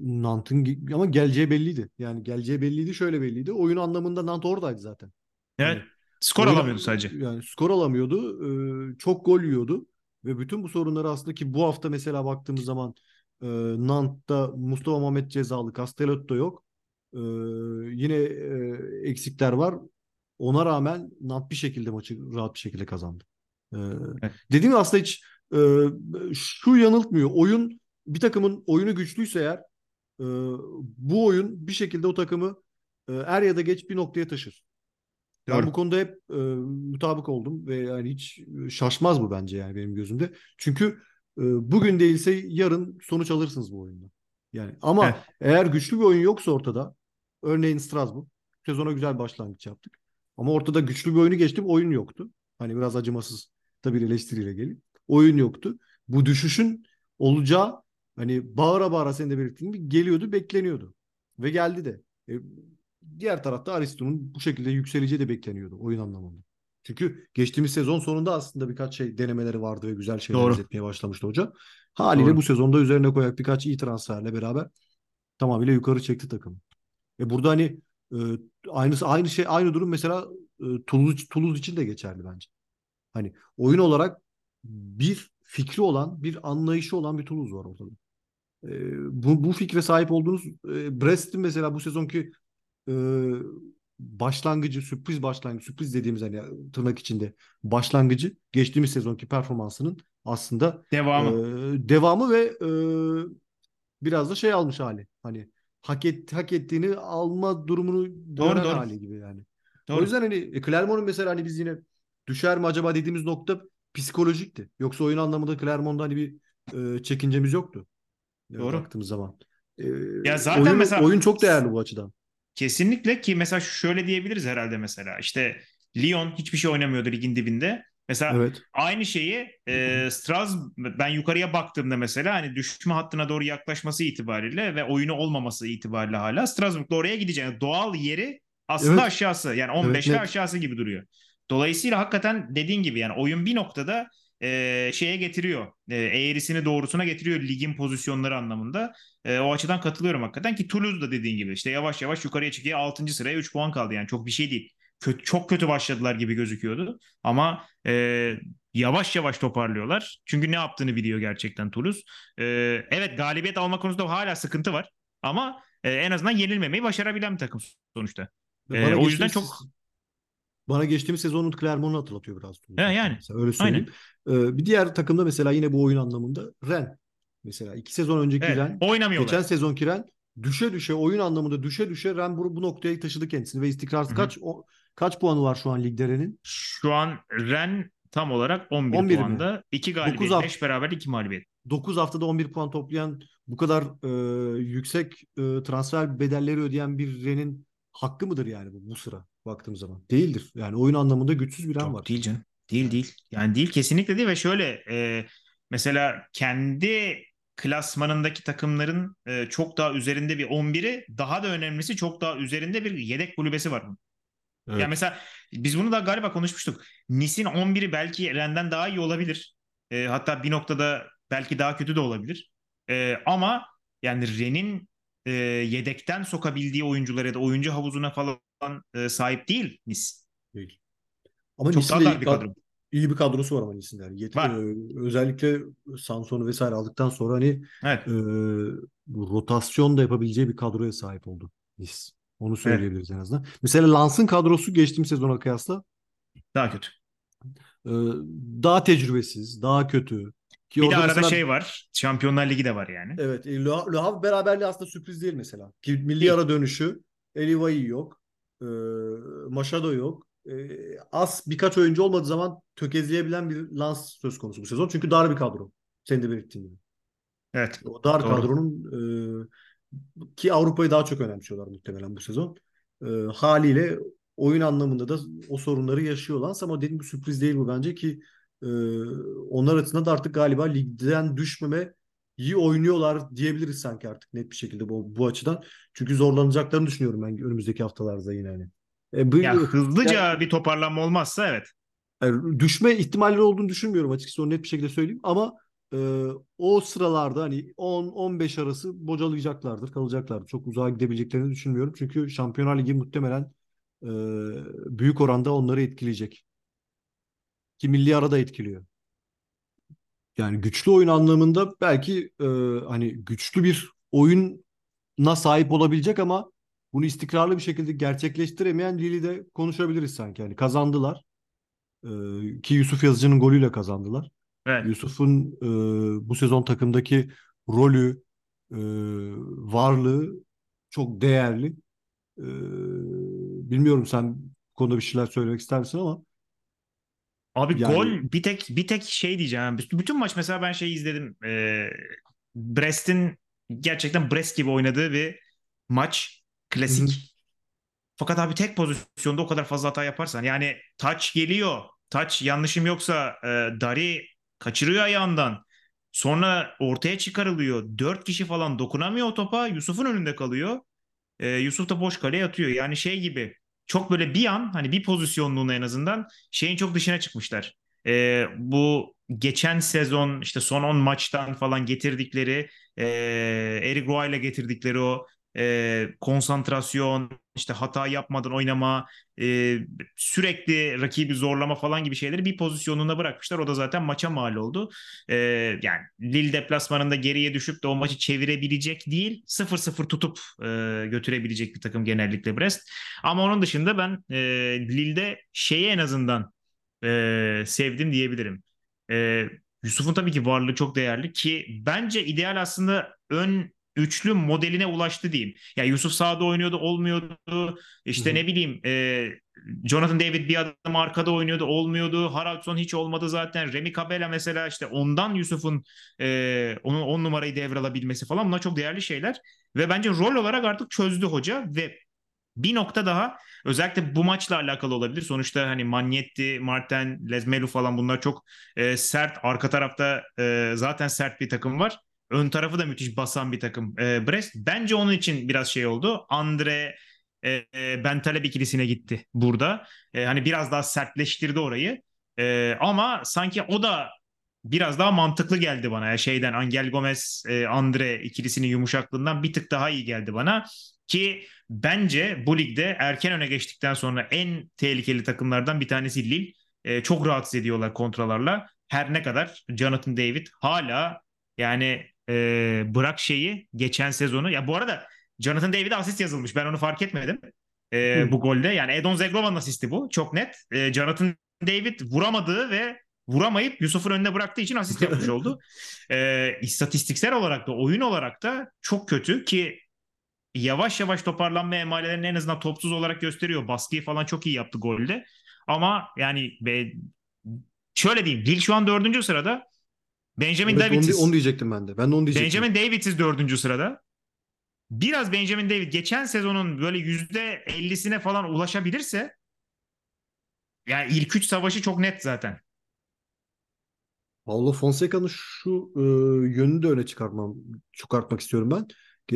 Nant'ın ama geleceği belliydi. Yani geleceği belliydi, şöyle belliydi. Oyun anlamında Nant oradaydı zaten. Evet. Hani Skor oyun alamıyordu sadece. yani skor alamıyordu. ee, çok gol yiyordu ve bütün bu sorunları aslında ki bu hafta mesela baktığımız zaman e, Nant'ta Mustafa Mehmet cezalı, Castellotto yok. Ee, yine e, eksikler var. Ona rağmen Nant bir şekilde maçı rahat bir şekilde kazandı. Ee, dediğim gibi aslında hiç e, şu yanıltmıyor. Oyun bir takımın oyunu güçlüyse eğer e, bu oyun bir şekilde o takımı e, er ya da geç bir noktaya taşır. Ben bu konuda hep e, mutabık oldum ve yani hiç şaşmaz bu bence yani benim gözümde. Çünkü e, bugün değilse yarın sonuç alırsınız bu oyunda. Yani ama Evet. eğer güçlü bir oyun yoksa ortada, örneğin Strasbourg sezona güzel başlangıç yaptık. Ama ortada güçlü bir oyunu geçtim, oyun yoktu. Hani biraz acımasız bir eleştiriyle gelip oyun yoktu. Bu düşüşün olacağı hani bağıra bağıra senin de belirttiğin gibi geliyordu, bekleniyordu. Ve geldi de. E, diğer tarafta Aristo'nun bu şekilde yükseleceği de bekleniyordu oyun anlamında. Çünkü geçtiğimiz sezon sonunda aslında birkaç şey denemeleri vardı ve güzel şeyler Doğru. başlamıştı hoca. Haliyle Doğru. bu sezonda üzerine koyarak birkaç iyi transferle beraber tamamıyla yukarı çekti takımı. E burada hani e, aynısı aynı şey aynı durum mesela e, Toulouse, Toulouse için de geçerli bence. Hani oyun olarak bir fikri olan, bir anlayışı olan bir Toulouse var ortada. E, bu, bu fikre sahip olduğunuz e, Brest'in mesela bu sezonki e, başlangıcı, sürpriz başlangıcı, sürpriz dediğimiz hani tırnak içinde başlangıcı geçtiğimiz sezonki performansının aslında Devamı. e, devamı ve e, biraz da şey almış hali. Hani hak, et, hak ettiğini alma durumunu Doğru, doğru. hali gibi yani. Doğru. O yüzden hani e, Clermont'un mesela hani biz yine düşer mi acaba dediğimiz nokta psikolojikti. Yoksa oyun anlamında Clermont'da hani bir e, çekincemiz yoktu. E, Doğru. Baktığımız zaman. E, Ya zaten oyun, mesela- oyun çok değerli bu açıdan. Kesinlikle ki mesela şöyle diyebiliriz herhalde mesela işte Lyon hiçbir şey oynamıyordu ligin dibinde. Mesela Evet. aynı şeyi e, Stras ben yukarıya baktığımda mesela hani düşme hattına doğru yaklaşması itibariyle ve oyunu olmaması itibariyle hala Strasbourg'da oraya gideceğini doğal yeri aslında Evet. aşağısı yani 15 Evet, ve net. aşağısı gibi duruyor. Dolayısıyla hakikaten dediğin gibi yani oyun bir noktada e, şeye getiriyor. E, eğrisini doğrusuna getiriyor ligin pozisyonları anlamında. E, o açıdan katılıyorum hakikaten ki Toulouse da dediğin gibi işte yavaş yavaş yukarıya çıkıyor. 6. sıraya 3 puan kaldı yani çok bir şey değil. Kötü, çok kötü başladılar gibi gözüküyordu. Ama e, yavaş yavaş toparlıyorlar. Çünkü ne yaptığını biliyor gerçekten Toulouse. E, evet galibiyet alma konusunda hala sıkıntı var. Ama e, en azından yenilmemeyi başarabilen bir takım sonuçta. Bana o yüzden çok- bana geçtiğimiz sezonun Clermont'u hatırlatıyor biraz. He, yani. Mesela öyle söyleyeyim. Ee, bir diğer takımda mesela yine bu oyun anlamında Rennes. Mesela iki sezon önceki Evet, Rennes, oynamıyorlar. geçen sezonki Rennes düşe düşe oyun anlamında düşe düşe Rennes bu, bu noktaya taşıdı kendisini ve istikrarsız kaç o, kaç puanı var şu an ligde Rennes'in? Şu an Ren tam olarak 11, 11 mi? puanda. 2 galibiyet, Dokuz hafta- 5 beraber 2 mağlubiyet. 9 haftada 11 puan toplayan bu kadar e, yüksek e, transfer bedelleri ödeyen bir Rennes'in hakkı mıdır yani bu, bu sıra baktığım zaman? Değildir. Yani oyun anlamında güçsüz bir Çok var. değil canım. Değil değil. Yani değil kesinlikle değil ve şöyle e, mesela kendi klasmanındaki takımların e, çok daha üzerinde bir 11'i daha da önemlisi çok daha üzerinde bir yedek kulübesi var. Evet. Ya mesela biz bunu da galiba konuşmuştuk. Nice'in 11'i belki Rennes'den daha iyi olabilir. E, hatta bir noktada belki daha kötü de olabilir. E, ama yani Rennes'in e, yedekten sokabildiği oyunculara da oyuncu havuzuna falan e, sahip değil Nice. Değil. Ama Çok Nice'in daha iyi bir kad- kadro. iyi bir kadrosu var ama Nice'in. Yani yet- Var. e, özellikle Sanson'u vesaire aldıktan sonra hani Evet. e, rotasyon da yapabileceği bir kadroya sahip oldu Nice. Onu söyleyebiliriz en azından. Mesela Lans'ın kadrosu geçtiğim sezona kıyasla Daha kötü. e, daha tecrübesiz, daha kötü. Ki Bir de arada mesela- şey var. Şampiyonlar Ligi de var yani. Evet, e, Le Havre beraberliği aslında sürpriz değil mesela. Ki milli ara dönüşü, Elivayı yok, e, Machado yok. E, az birkaç oyuncu olmadığı zaman tökezleyebilen bir lans söz konusu bu sezon. Çünkü dar bir kadro. Senin de belirttiğin gibi. Evet. O dar Doğru. kadronun e, ki Avrupa'yı daha çok önemsiyorlar muhtemelen bu sezon. E, haliyle oyun anlamında da o sorunları yaşıyor Lens ama dediğim gibi sürpriz değil bu bence ki e, onlar açısından da artık galiba ligden düşmeme iyi oynuyorlar diyebiliriz sanki artık net bir şekilde bu, bu açıdan. Çünkü zorlanacaklarını düşünüyorum ben önümüzdeki haftalarda yine hani. E, bu, Ya hızlıca Yani- bir toparlanma olmazsa evet. yani düşme ihtimalleri olduğunu düşünmüyorum açıkçası onu net bir şekilde söyleyeyim ama e, o sıralarda hani 10-15 arası bocalayacaklardır, kalacaklardır. Çok uzağa gidebileceklerini düşünmüyorum. Çünkü Şampiyonlar Ligi muhtemelen e, büyük oranda onları etkileyecek. Ki milli ara da etkiliyor. Yani güçlü oyun anlamında belki e, hani güçlü bir oyuna sahip olabilecek ama bunu istikrarlı bir şekilde gerçekleştiremeyen Lille'i de konuşabiliriz sanki. Yani kazandılar. E, ki Yusuf Yazıcı'nın golüyle kazandılar. Evet. Yusuf'un e, bu sezon takımdaki rolü, e, varlığı çok değerli. E, bilmiyorum sen bu konuda bir şeyler söylemek ister misin ama Abi Yani- gol bir tek bir tek şey diyeceğim. Bütün- maç mesela ben şey izledim. Ee, Brest'in gerçekten Brest gibi oynadığı bir maç. Klasik. Hı. Fakat abi tek pozisyonda o kadar fazla hata yaparsan yani taç geliyor. Taç yanlışım yoksa e, Dari kaçırıyor ayağından. Sonra ortaya çıkarılıyor. Dört kişi falan dokunamıyor o topa. Yusuf'un önünde kalıyor. Ee, Yusuf da boş kaleye atıyor. Yani şey gibi çok böyle bir an hani bir pozisyonluğuna en azından şeyin çok dışına çıkmışlar. Ee, bu geçen sezon işte son 10 maçtan falan getirdikleri e, Eric Roy ile getirdikleri o e, konsantrasyon, işte hata yapmadan oynama, e, sürekli rakibi zorlama falan gibi şeyleri bir pozisyonuna bırakmışlar. O da zaten maça mal oldu. E, yani Lille deplasmanında geriye düşüp de o maçı çevirebilecek değil, 0-0 tutup e, götürebilecek bir takım genellikle Brest. Ama onun dışında ben e, Lille'de şeyi en azından e, sevdim diyebilirim. E, Yusuf'un tabii ki varlığı çok değerli ki bence ideal aslında ön üçlü modeline ulaştı diyeyim. Ya Yusuf sağda oynuyordu olmuyordu. İşte Hı-hı. ne bileyim e, Jonathan David bir adım arkada oynuyordu olmuyordu. Haraldsson hiç olmadı zaten. Remy Cabella mesela işte ondan Yusuf'un e, onun on numarayı devralabilmesi falan bunlar çok değerli şeyler. Ve bence rol olarak artık çözdü hoca ve bir nokta daha özellikle bu maçla alakalı olabilir. Sonuçta hani Magnetti, Martin, Lezmelu falan bunlar çok e, sert. Arka tarafta e, zaten sert bir takım var. Ön tarafı da müthiş basan bir takım e, Brest. Bence onun için biraz şey oldu. Andre e, e, Bentaleb ikilisine gitti burada. E, hani biraz daha sertleştirdi orayı. E, ama sanki o da biraz daha mantıklı geldi bana. Ya şeyden Angel Gomez, e, Andre ikilisinin yumuşaklığından bir tık daha iyi geldi bana. Ki bence bu ligde erken öne geçtikten sonra en tehlikeli takımlardan bir tanesi Lille. E, çok rahatsız ediyorlar kontralarla. Her ne kadar Jonathan David hala yani e, bırak şeyi geçen sezonu. Ya bu arada Jonathan David'e asist yazılmış. Ben onu fark etmedim. E, bu golde. Yani Edon Zeglova'nın asisti bu. Çok net. E, Jonathan David vuramadığı ve vuramayıp Yusuf'un önüne bıraktığı için asist yapmış oldu. E, istatistiksel olarak da oyun olarak da çok kötü ki yavaş yavaş toparlanma emalelerini en azından topsuz olarak gösteriyor. Baskıyı falan çok iyi yaptı golde. Ama yani be, şöyle diyeyim. Lille şu an dördüncü sırada. Benjamin evet, Davidsiz. Onu, onu diyecektim ben de. Ben de onu diyecektim. Benjamin Davidsiz dördüncü sırada. Biraz Benjamin David geçen sezonun böyle yüzde ellisine falan ulaşabilirse yani ilk üç savaşı çok net zaten. Paulo Fonseca'nın şu e, yönünü de öne çıkartmam, çıkartmak istiyorum ben.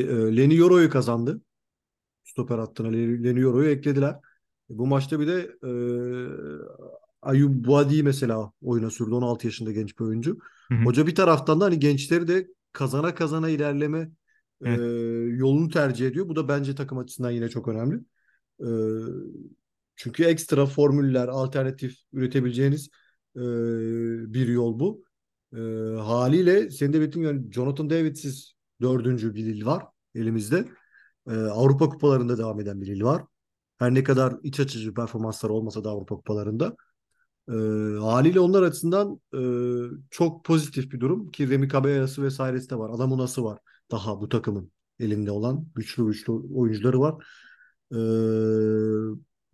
E, Leni Yoro'yu kazandı. Stoper hattına Leni Yoro'yu eklediler. E, bu maçta bir de e, Ayub Boadi mesela oyuna sürdü. 16 yaşında genç bir oyuncu. Hı hı. Hoca bir taraftan da hani gençleri de kazana kazana ilerleme evet. e, yolunu tercih ediyor. Bu da bence takım açısından yine çok önemli. E, çünkü ekstra formüller, alternatif üretebileceğiniz e, bir yol bu. E, haliyle senin de belirttiğin yani Jonathan David'siz dördüncü bir Lille var elimizde. E, Avrupa kupalarında devam eden bir Lille var. Her ne kadar iç açıcı performanslar olmasa da Avrupa kupalarında. E, haliyle onlar açısından e, çok pozitif bir durum ki Remi Cabella'sı vesairesi de var. Adamunası var daha bu takımın elinde olan güçlü güçlü oyuncuları var. E,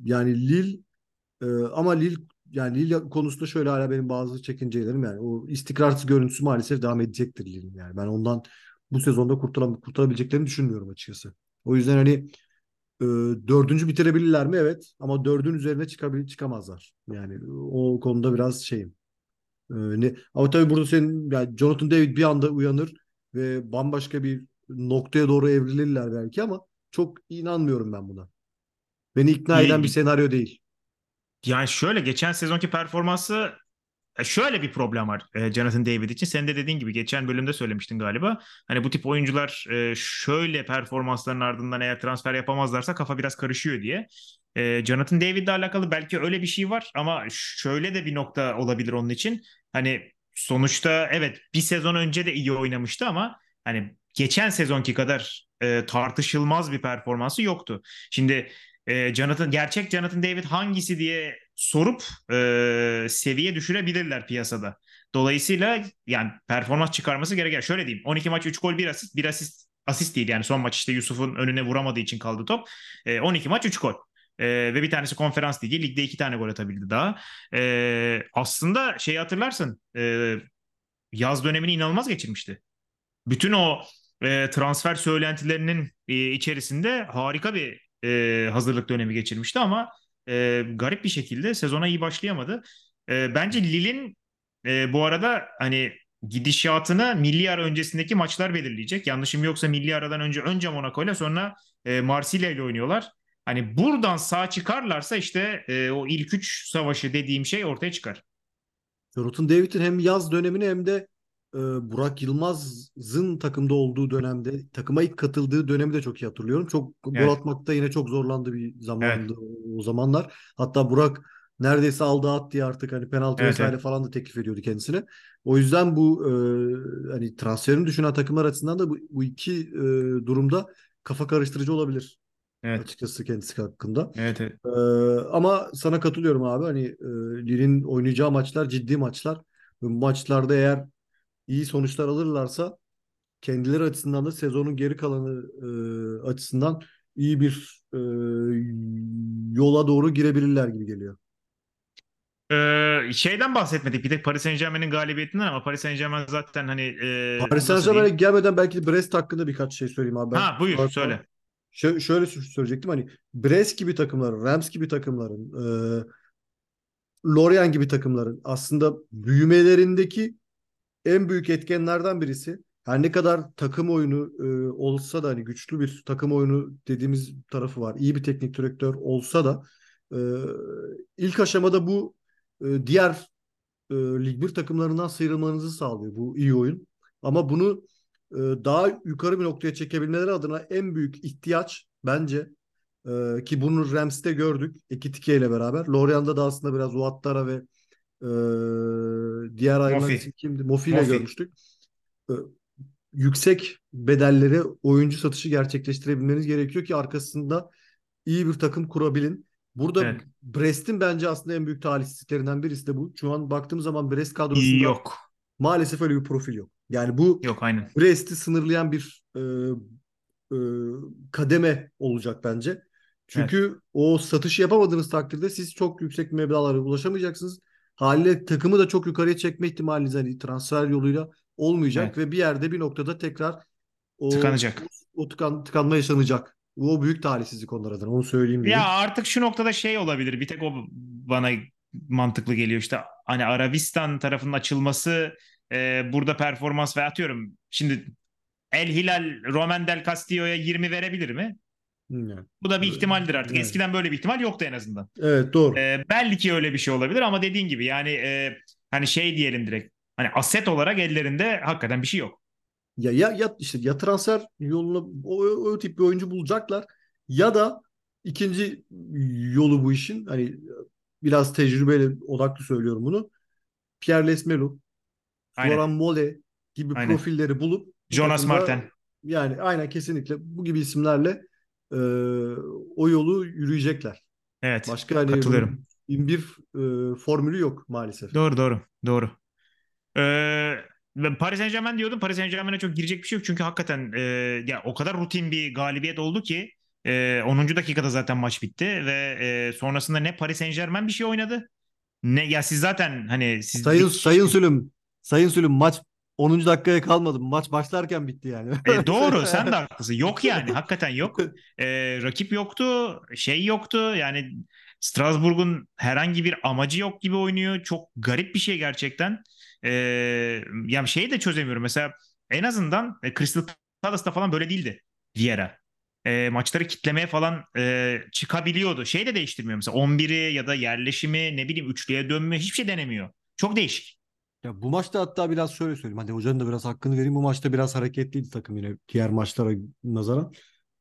yani Lille e, ama Lille yani Lille konusunda şöyle hala benim bazı çekincelerim yani o istikrarsız görüntüsü maalesef devam edecektir Lille'in yani. Ben ondan bu sezonda kurtulam kurtarabileceklerini düşünmüyorum açıkçası. O yüzden hani e, dördüncü bitirebilirler mi? Evet. Ama dördün üzerine çıkabil çıkamazlar. Yani o konuda biraz şeyim. E, ne, ama tabii burada senin yani Jonathan David bir anda uyanır ve bambaşka bir noktaya doğru evrilirler belki ama çok inanmıyorum ben buna. Beni ikna eden bir senaryo değil. Yani şöyle geçen sezonki performansı e, şöyle bir problem var e, Jonathan David için. Sen de dediğin gibi geçen bölümde söylemiştin galiba. Hani bu tip oyuncular e, şöyle performansların ardından eğer transfer yapamazlarsa kafa biraz karışıyor diye. Jonathan David'le alakalı belki öyle bir şey var ama şöyle de bir nokta olabilir onun için. Hani sonuçta evet bir sezon önce de iyi oynamıştı ama hani geçen sezonki kadar tartışılmaz bir performansı yoktu. Şimdi e, Jonathan gerçek Jonathan David hangisi diye sorup e, seviye düşürebilirler piyasada. Dolayısıyla yani performans çıkarması gereken şöyle diyeyim 12 maç 3 gol 1 asist 1 asist asist değil yani son maç işte Yusuf'un önüne vuramadığı için kaldı top. E, 12 maç 3 gol. E, ve bir tanesi konferans ligi. Ligde iki tane gol atabildi daha. E, aslında şey hatırlarsın e, yaz dönemini inanılmaz geçirmişti. Bütün o e, transfer söylentilerinin e, içerisinde harika bir e, hazırlık dönemi geçirmişti ama e, garip bir şekilde sezona iyi başlayamadı. E, bence Lille'in e, bu arada hani gidişatını milli ara öncesindeki maçlar belirleyecek. Yanlışım yoksa milli aradan önce önce Monaco ile sonra e, Marsilya ile oynuyorlar. Hani buradan sağ çıkarlarsa işte e, o ilk üç savaşı dediğim şey ortaya çıkar. Jonathan David'in hem yaz dönemini hem de e, Burak Yılmaz'ın takımda olduğu dönemde takıma ilk katıldığı dönemi de çok iyi hatırlıyorum. Çok gol Evet. atmakta yine çok zorlandı bir zamandı Evet. O, zamanlar. Hatta Burak neredeyse aldı at diye artık hani penaltı Evet, vesaire evet. falan da teklif ediyordu kendisine. O yüzden bu e, hani transferini düşünen takımlar açısından da bu, bu iki e, durumda kafa karıştırıcı olabilir Evet. açıkçası kendisi hakkında. Evet, evet. Ee, ama sana katılıyorum abi. Hani e, Lille'in oynayacağı maçlar ciddi maçlar. Bu maçlarda eğer iyi sonuçlar alırlarsa kendileri açısından da sezonun geri kalanı e, açısından iyi bir e, yola doğru girebilirler gibi geliyor. Ee, şeyden bahsetmedik bir tek Paris Saint-Germain'in galibiyetinden ama Paris Saint-Germain zaten hani e, Paris nasıl Saint-Germain'e diyeyim? gelmeden belki Brest hakkında birkaç şey söyleyeyim abi. Ben Ha buyur Hatta söyle. şö- şöyle söyleyecektim hani Brest gibi takımların, Rams gibi takımların, e, Lorient gibi takımların aslında büyümelerindeki en büyük etkenlerden birisi. Her ne kadar takım oyunu e, olsa da hani güçlü bir takım oyunu dediğimiz tarafı var. İyi bir teknik direktör olsa da e, ilk aşamada bu e, diğer e, Lig 1 takımlarından sıyrılmanızı sağlıyor bu iyi oyun. Ama bunu e, daha yukarı bir noktaya çekebilmeleri adına en büyük ihtiyaç bence e, ki bunu Rams'te gördük Ekitike ile beraber. Lorient'da da aslında biraz Ouattara ve e, diğer ayrılan kimdi? Mofi ile görmüştük. E, yüksek bedelleri oyuncu satışı gerçekleştirebilmeniz gerekiyor ki arkasında iyi bir takım kurabilin. Burada Evet. Brest'in bence aslında en büyük talihsizliklerinden birisi de bu. Şu an baktığımız zaman Brest kadrosunda yok. maalesef öyle bir profil yok. Yani bu Yok aynen. Brest'i sınırlayan bir e, e, kademe olacak bence. Çünkü o satışı yapamadığınız takdirde siz çok yüksek meblağlara ulaşamayacaksınız. Haliyle takımı da çok yukarıya çekme ihtimaliniz hani transfer yoluyla olmayacak Evet. ve bir yerde bir noktada tekrar o, Tıkanacak. o, o tıkan, tıkanma yaşanacak. O büyük talihsizlik onlar adına. Onu söyleyeyim dedim. Ya artık şu noktada şey olabilir. Bir tek o bana mantıklı geliyor işte. Hani Arabistan tarafının açılması e, burada performans ve atıyorum. Şimdi El Hilal Roman Del Castillo'ya 20 verebilir mi? Yani. Bu da bir ihtimaldir artık. Evet. Eskiden böyle bir ihtimal yoktu en azından. Evet doğru. E, belki öyle bir şey olabilir ama dediğin gibi yani e, hani şey diyelim direkt. Hani aset olarak ellerinde hakikaten bir şey yok. Ya ya ya işte ya transfer yoluna o, o tip bir oyuncu bulacaklar ya da ikinci yolu bu işin hani biraz tecrübeyle odaklı söylüyorum bunu. Pierre Lesmelu, Aynen. Florent Mole gibi Aynen. profilleri bulup bu Jonas Martin. yani aynen kesinlikle bu gibi isimlerle e, o yolu yürüyecekler. Evet. Başka hani katılıyorum. bunun bir e, formülü yok maalesef. Doğru doğru. Doğru. Ee, ben Paris Saint-Germain diyordum. Paris Saint-Germain'e çok girecek bir şey yok. Çünkü hakikaten e, ya o kadar rutin bir galibiyet oldu ki e, 10. dakikada zaten maç bitti ve e, sonrasında ne Paris Saint-Germain bir şey oynadı. Ne ya siz zaten hani siz Sayın lig- Sayın Sülüm, Sayın Sülüm maç 10. dakikaya kalmadı. Maç başlarken bitti yani. E, doğru sen de haklısın. Yok yani hakikaten yok. E, rakip yoktu, şey yoktu. Yani Strasbourg'un herhangi bir amacı yok gibi oynuyor. Çok garip bir şey gerçekten. E, yani şeyi de çözemiyorum. Mesela en azından e, Crystal Palace'da falan böyle değildi Vieira. E, maçları kitlemeye falan e, çıkabiliyordu. Şey de değiştirmiyor mesela 11'i ya da yerleşimi ne bileyim üçlüye dönme hiçbir şey denemiyor. Çok değişik. Ya bu maçta hatta biraz şöyle söyleyeyim. Hadi hocanın da biraz hakkını vereyim. Bu maçta biraz hareketliydi takım yine diğer maçlara nazaran.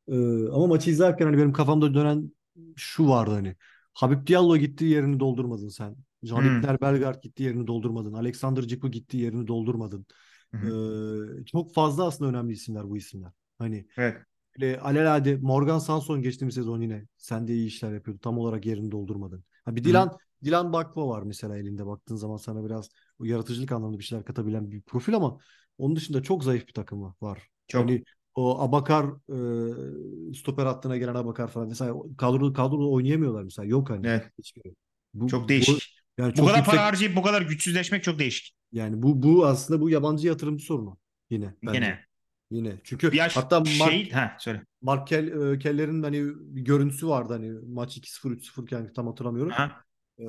Ee, ama maçı izlerken hani benim kafamda dönen şu vardı hani. Habib Diallo gitti yerini doldurmadın sen. Janit Hmm. hmm. Bellegarde gitti yerini doldurmadın. Alexander Cipu gitti yerini doldurmadın. Hı hı. Ee, çok fazla aslında önemli isimler bu isimler. Hani Evet. Alelade Morgan Sanson geçtiğimiz sezon yine sen de iyi işler yapıyordu. Tam olarak yerini doldurmadın. Ha bir Dilan Dilan Bakva var mesela elinde baktığın zaman sana biraz yaratıcılık anlamında bir şeyler katabilen bir profil ama onun dışında çok zayıf bir takımı var. Çok. Yani o Abakar e, stoper hattına gelen Abakar falan mesela kadro kadroda oynayamıyorlar mesela. Yok hani. Evet. Hiçbiri. Bu, Çok değişik. Yani Bu çok kadar yüksek para harcayıp bu kadar güçsüzleşmek çok değişik. yani bu bu aslında bu yabancı yatırımcı sorunu yine bence. Yine. Yine. Çünkü Ya hatta Mark, şey ha söyle. Mark Kell, e, Keller'in hani bir görüntüsü vardı hani maç 2-0 3-0 iken tam hatırlamıyorum. Ha. Ee,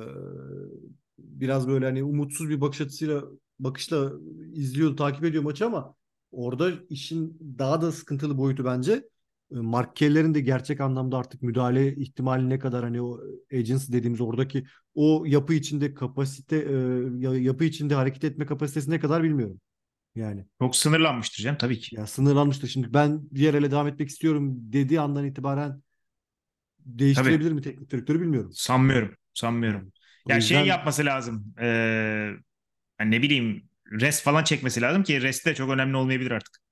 biraz böyle hani umutsuz bir bakış açısıyla bakışla izliyor, takip ediyor maçı ama orada işin daha da sıkıntılı boyutu bence e, Mark Keller'in de gerçek anlamda artık müdahale ihtimali ne kadar hani o agency dediğimiz oradaki o yapı içinde kapasite e, yapı içinde hareket etme kapasitesi ne kadar bilmiyorum. Yani. Çok sınırlanmıştır canım tabii ki. Ya sınırlanmıştır. Şimdi ben diğer ele devam etmek istiyorum dediği andan itibaren değiştirebilir tabii. mi teknik direktörü bilmiyorum. Sanmıyorum. Sanmıyorum. Ya yüzden... şey yapması lazım. Ee, yani ne bileyim rest falan çekmesi lazım ki rest de çok önemli olmayabilir artık.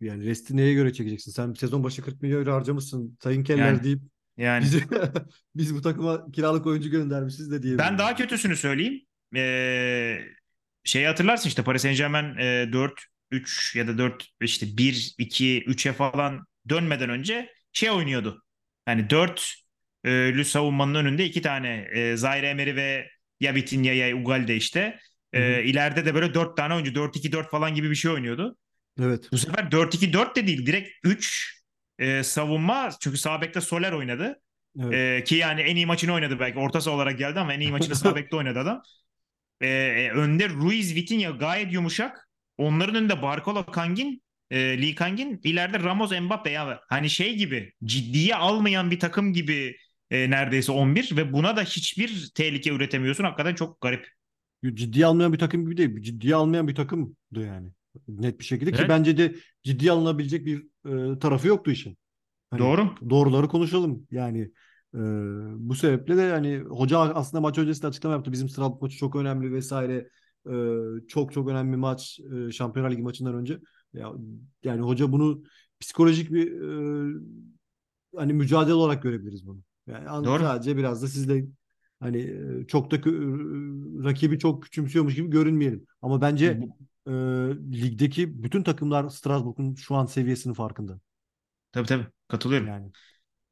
Yani resti neye göre çekeceksin? Sen sezon başı 40 milyon euro harcamışsın. Sayın Keller yani, deyip yani. Biz, biz bu takıma kiralık oyuncu göndermişiz de diye. Ben daha kötüsünü söyleyeyim. Ee, şeyi hatırlarsın işte Paris Saint Germain e, 4 3 ya da 4 işte 1 2 3'e falan dönmeden önce şey oynuyordu. Hani 4 e, lü savunmanın önünde iki tane e, Zaire Emery ve ya Vitinha ya Ugalde işte. E, ileride de böyle 4 tane oyuncu 4-2-4 falan gibi bir şey oynuyordu. Evet. Bu sefer 4-2-4 de değil direkt 3 e, savunma çünkü sağ bekte Soler oynadı. Evet. E, ki yani en iyi maçını oynadı belki. Orta saha olarak geldi ama en iyi maçını sağ bekte oynadı adam. E, e, önde Ruiz, Vitinha gayet yumuşak. Onların önünde Barcola, Kangin, e, Lee Kangin. ileride Ramos, Mbappe. Ya, hani şey gibi ciddiye almayan bir takım gibi e, neredeyse 11 ve buna da hiçbir tehlike üretemiyorsun. Hakikaten çok garip. Ciddiye almayan bir takım gibi değil. Ciddiye almayan bir takımdı yani. Net bir şekilde evet. ki bence de ciddiye alınabilecek bir e, tarafı yoktu işin. Hani Doğru. Doğruları konuşalım. Yani e, bu sebeple de yani hoca aslında maç öncesinde açıklama yaptı. Bizim sıralık maçı çok önemli vesaire. E, çok çok önemli maç e, Şampiyonlar Ligi maçından önce. Ya, yani hoca bunu psikolojik bir e, hani mücadele olarak görebiliriz bunu. Yani Doğru. sadece biraz da sizle hani e, çok da rakibi çok küçümsüyormuş gibi görünmeyelim. Ama bence e, ligdeki bütün takımlar Strasbourg'un şu an seviyesinin farkında. Tabii tabii katılıyorum. Yani.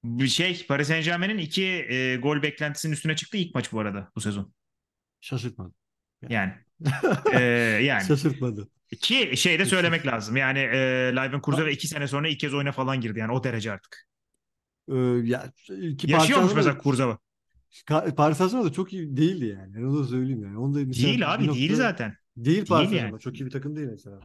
Bir şey Paris Saint Germain'in iki e, gol beklentisinin üstüne çıktı ilk maç bu arada bu sezon. Şaşırtmadı. Yani. Yani. e, yani. Şaşırtmadı. Ki şey de söylemek lazım. Yani e, Leverkusen iki sene sonra ilk kez oyuna falan girdi. Yani o derece artık. Ee, ya, ki Yaşıyormuş mesela Kurzava. Paris Saint da çok iyi değildi yani. Onu da söyleyeyim yani. Onu da değil abi nokta... değil zaten. Değil Saint yani. Çok iyi bir takım değil mesela.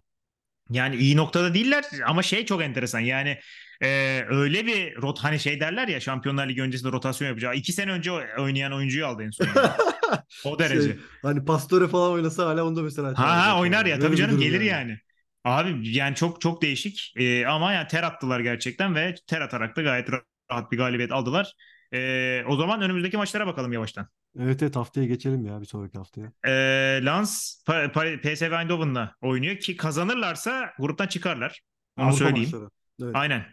Yani iyi noktada değiller ama şey çok enteresan yani e, öyle bir rot hani şey derler ya Şampiyonlar Ligi öncesinde rotasyon yapacağı. iki sene önce oynayan oyuncuyu aldı en son. O derece. Şey, hani Pastore falan oynasa hala onda mesela. Ha ha oynar ya tabii canım gelir yani. yani. Abi yani çok çok değişik e, ama yani ter attılar gerçekten ve ter atarak da gayet rahat bir galibiyet aldılar. E, o zaman önümüzdeki maçlara bakalım yavaştan. Evet evet haftaya geçelim ya bir sonraki haftaya. E, Lens PSV Eindhoven'la oynuyor ki kazanırlarsa gruptan çıkarlar. Onu Avrupa söyleyeyim. Evet. Aynen.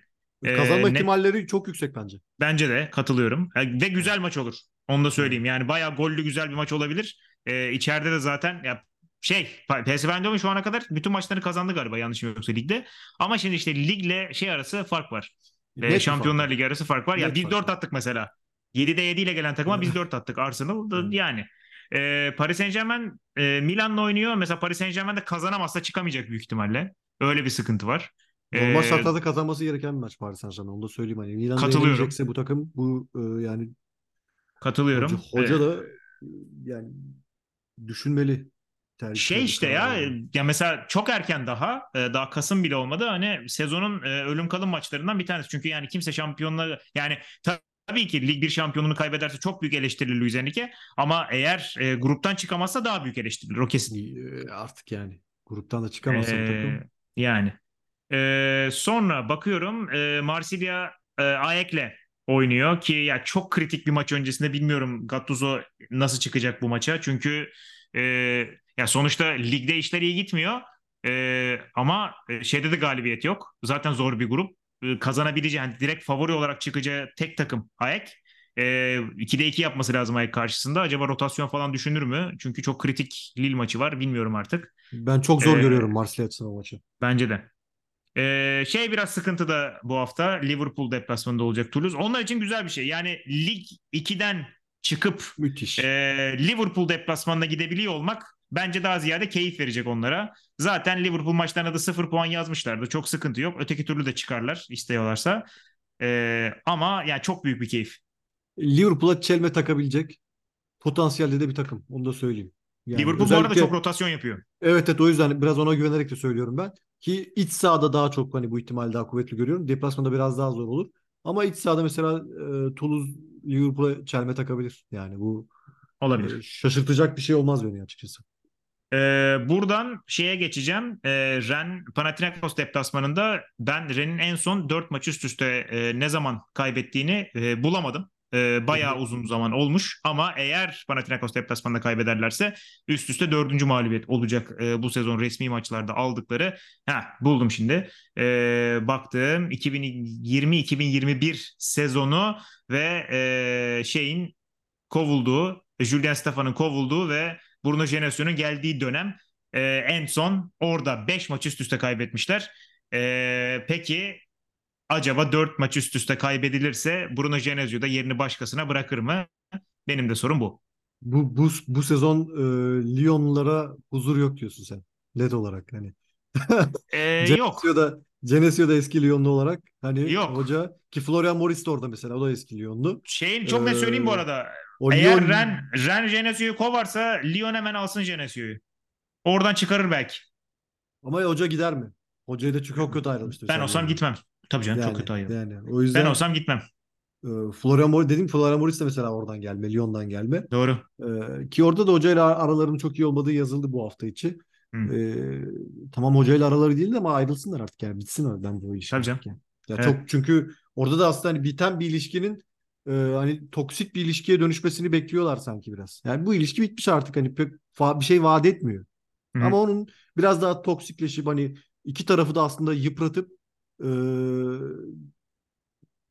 Kazanma ee, ihtimalleri çok yüksek bence. Bence de katılıyorum. Ve güzel maç olur. Onu da söyleyeyim. Yani bayağı gollü güzel bir maç olabilir. Ee, içeride de zaten ya şey PSV Eindhoven şu ana kadar bütün maçları kazandı galiba yanlışım yoksa ligde. Ama şimdi işte ligle şey arası fark var. Ee, Şampiyonlar fark. Ligi arası fark var. Net ya biz 4 attık mesela. 7'de 7 ile gelen takıma biz 4 attık. Arsenal yani. E, Paris Saint Germain e, Milan'la oynuyor. Mesela Paris Saint Germain de kazanamazsa çıkamayacak büyük ihtimalle. Öyle bir sıkıntı var. Normal ee, şartlarda kazanması gereken bir maç Paris Saint Germain. Onu da söyleyeyim. Hani Milan'da katılıyorum. bu takım bu e, yani katılıyorum. Hoca, hoca ee, da yani düşünmeli şey işte ya ya mesela çok erken daha e, daha Kasım bile olmadı hani sezonun e, ölüm kalım maçlarından bir tanesi çünkü yani kimse şampiyonla yani tabii ki lig bir şampiyonluğunu kaybederse çok büyük eleştirilir Luis Enrique ama eğer e, gruptan çıkamazsa daha büyük eleştirilir o kesin. Artık yani gruptan da çıkamazsa ee, takım. Yani e, sonra bakıyorum e, Marsilya e, Ayek'le oynuyor ki ya çok kritik bir maç öncesinde bilmiyorum Gattuso nasıl çıkacak bu maça çünkü e, ya sonuçta ligde işler iyi gitmiyor. E, ama e, şeyde de galibiyet yok. Zaten zor bir grup. E, kazanabileceği, yani direkt favori olarak çıkacağı tek takım Ayak. E, 2'de 2 yapması lazım Ayak karşısında. Acaba rotasyon falan düşünür mü? Çünkü çok kritik Lille maçı var. Bilmiyorum artık. Ben çok zor ee, görüyorum Marsilya açısından maçı. Bence de. Ee, şey biraz sıkıntı da bu hafta Liverpool deplasmanında olacak Toulouse. Onlar için güzel bir şey. Yani lig 2'den çıkıp Müthiş. E, Liverpool deplasmanına gidebiliyor olmak bence daha ziyade keyif verecek onlara. Zaten Liverpool maçlarına da sıfır puan yazmışlardı. Çok sıkıntı yok. Öteki türlü de çıkarlar istiyorlarsa. Ee, ama yani çok büyük bir keyif. Liverpool'a çelme takabilecek potansiyelde de bir takım. Onu da söyleyeyim. Yani Liverpool bu arada çok rotasyon yapıyor. Evet evet o yüzden biraz ona güvenerek de söylüyorum ben. Ki iç sahada daha çok hani bu ihtimali daha kuvvetli görüyorum. Deplasmanda biraz daha zor olur. Ama iç sahada mesela e, Toulouse Liverpool'a çelme takabilir. Yani bu e, Olabilir. şaşırtacak bir şey olmaz beni açıkçası. Ee, buradan şeye geçeceğim. Ee, Ren Panathinaikos deplasmanında ben Ren'in en son 4 maç üst üste e, ne zaman kaybettiğini e, bulamadım. E, bayağı uzun zaman olmuş ama eğer Panathinaikos deplasmanında kaybederlerse üst üste dördüncü mağlubiyet olacak e, bu sezon resmi maçlarda aldıkları. Ha buldum şimdi. E, baktım 2020-2021 sezonu ve e, şeyin kovulduğu, Julian Stefan'ın kovulduğu ve Bruno Genesio'nun geldiği dönem e, en son orada 5 maç üst üste kaybetmişler. E, peki acaba 4 maç üst üste kaybedilirse Bruno Genesio da yerini başkasına bırakır mı? Benim de sorum bu. Bu bu bu sezon e, Lyon'lara huzur yok diyorsun sen. Net olarak hani. E, yok. Da Genesio da eski Lyonlu olarak hani Yok. hoca ki Florian Morris de orada mesela o da eski Lyonlu. Şeyin çok net söyleyeyim bu Ee, arada. O Eğer Lyon Ren, Ren Genesio'yu kovarsa Lyon hemen alsın Genesio'yu. Oradan çıkarır belki. ama hoca gider mi? Hocayı da çok kötü ayrılmıştı. Ben olsam yani. gitmem. Tabii canım çok Yani, kötü ayrı. yani o Ben yüzden olsam gitmem. e, Florian Morris dedim Florian Morris de mesela oradan gelme, Lyon'dan gelme. Doğru. E, ki orada da hocayla aralarının çok iyi olmadığı yazıldı bu hafta içi. E, tamam hocayla araları değil de ama ayrılsınlar artık yani bitsin o bence o iş. Tabii canım. yani. Ya Evet. çok çünkü orada da aslında hani biten bir ilişkinin e, hani toksik bir ilişkiye dönüşmesini bekliyorlar sanki biraz. Yani bu ilişki bitmiş artık hani pek bir şey vaat etmiyor. Hı. Ama onun biraz daha toksikleşip hani iki tarafı da aslında yıpratıp e,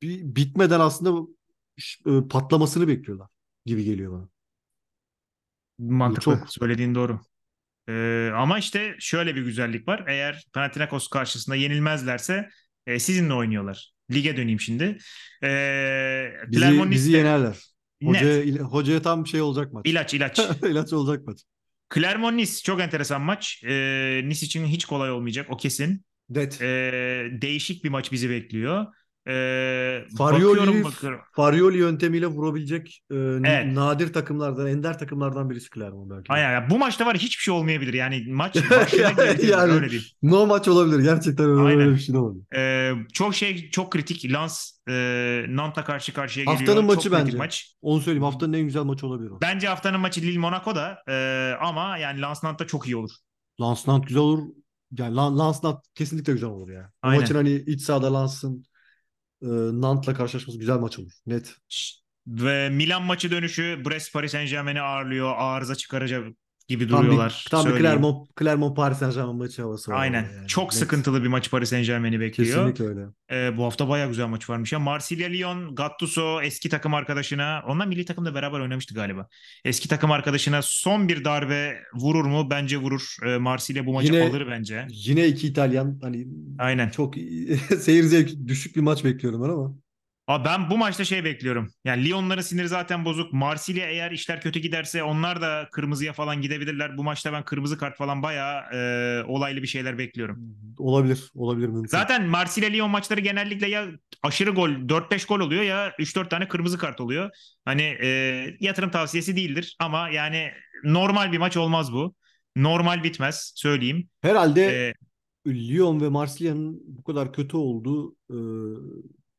bir, bitmeden aslında e, patlamasını bekliyorlar gibi geliyor bana. Bu Mantıklı. çok Söylediğin doğru. Ee, ama işte şöyle bir güzellik var. Eğer Panathinaikos karşısında yenilmezlerse e, sizinle oynuyorlar. Lige döneyim şimdi. Ee, bizi Clermont bizi yenerler. Hocaya, il- hocaya tam şey olacak maç. İlaç ilaç. İlaç olacak maç. Clermont Nice çok enteresan maç. Ee, Nice için hiç kolay olmayacak o kesin. Net. Ee, değişik bir maç bizi bekliyor. Ee, bakıyorum. Farioli yöntemiyle vurabilecek e, Evet. nadir takımlardan, ender takımlardan birisi Clermont belki. Aynen. ya. Bu maçta var hiçbir şey olmayabilir. Yani maç. Yani Öyle değil. no maç olabilir. Gerçekten öyle, Aynen. öyle bir şey olabilir. Ee, çok şey çok kritik. Lens e, Nantes'a karşı karşıya geliyor. Haftanın çok maçı bence. maç. Onu söyleyeyim. Haftanın en güzel maçı olabilir o. Bence haftanın maçı Lille Monaco'da e, ama yani Lens Nantes çok iyi olur. Lens Nantes güzel olur. Yani Lan- Lens Nantes kesinlikle güzel olur ya. O Aynen. maçın hani iç sahada Lens'ın e, Nantes'la karşılaşması güzel maç olur. Net. Ve Milan maçı dönüşü Brest Paris Saint-Germain'i ağırlıyor. Arıza çıkaracak gibi Tam duruyorlar. bir tam bir söyleyeyim. Clermont Clermont Paris Saint-Germain maçı havası var Aynen. yani. Çok Net. sıkıntılı bir maç Paris Saint-Germain'i bekliyor. Kesinlikle öyle. Ee, bu hafta bayağı güzel maç varmış ya. Marsilya Lyon, Gattuso eski takım arkadaşına, onlar milli takımda beraber oynamıştı galiba. Eski takım arkadaşına son bir darbe vurur mu? Bence vurur. Ee, Marsilya bu maçı Yine alır bence. yine iki İtalyan hani Aynen. çok seyir zevki düşük bir maç bekliyorum ben ama. Abi ben bu maçta şey bekliyorum. Yani Lyon'ların siniri zaten bozuk. Marsilya eğer işler kötü giderse onlar da kırmızıya falan gidebilirler. Bu maçta ben kırmızı kart falan bayağı e, olaylı bir şeyler bekliyorum. Olabilir. Olabilir mümkün. Zaten Marsilya Lyon maçları genellikle ya aşırı gol 4-5 gol oluyor ya 3-4 tane kırmızı kart oluyor. Hani e, yatırım tavsiyesi değildir ama yani normal bir maç olmaz bu. Normal bitmez söyleyeyim. Herhalde E, Lyon ve Marsilya'nın bu kadar kötü olduğu e,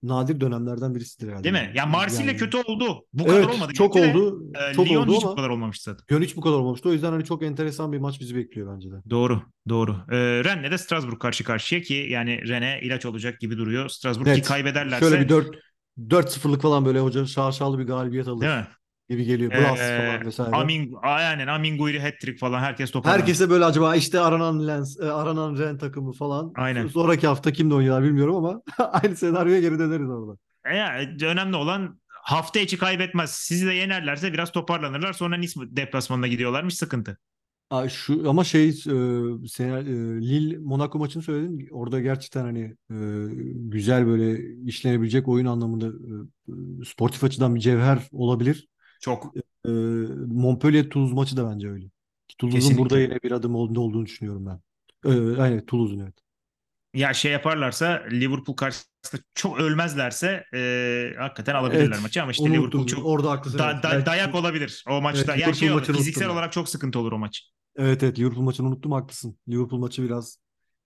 nadir dönemlerden birisidir herhalde. değil mi? Ya Marsilya Yani- kötü oldu. Bu kadar Evet, olmadı. çok de, oldu. e, çok Lyon oldu hiç bu ama kadar olmamıştı zaten. Lyon hiç bu kadar olmamıştı. O yüzden hani çok enteresan bir maç bizi bekliyor bence de. Doğru, doğru. Ee, Rennes'le de Strasbourg karşı karşıya ki yani Rennes ilaç olacak gibi duruyor. Strasbourg ki Net. kaybederlerse Şöyle bir 4 4-0'lık falan böyle hoca şaşalı bir galibiyet alır değil mi? Gibi geliyor. Blas Ee, falan vesaire. Amin, aynen Amin Guyri hat-trick falan herkes toparlanır. Herkese böyle acaba işte aranan Lens, e, aranan Ren takımı falan. Aynen. Sonraki hafta kimle oynuyorlar bilmiyorum ama aynı senaryoya geri döneriz orada. E, yani önemli olan hafta içi kaybetmez. Sizi de yenerlerse biraz toparlanırlar. Sonra Nice deplasmanına gidiyorlarmış sıkıntı. Aa, şu ama şey e, sen, e, Lille Monaco maçını söyledim. Orada gerçekten hani e, güzel böyle işlenebilecek oyun anlamında e, e, sportif açıdan bir cevher olabilir. Çok. E, Montpellier Toulouse maçı da bence öyle. Toulouse'un burada yine bir adım olduğunu, olduğunu düşünüyorum ben. E, aynen Toulouse'un evet. Ya şey yaparlarsa Liverpool karşısında çok ölmezlerse e, hakikaten alabilirler Evet, maçı ama işte Liverpool unuttum. çok Orada haklısın. da- evet. da- Belki- dayak olabilir o maçta. Evet, yani şey olur, fiziksel unuttum olarak çok sıkıntı olur o maç. Evet evet Liverpool maçını unuttum haklısın. Liverpool maçı biraz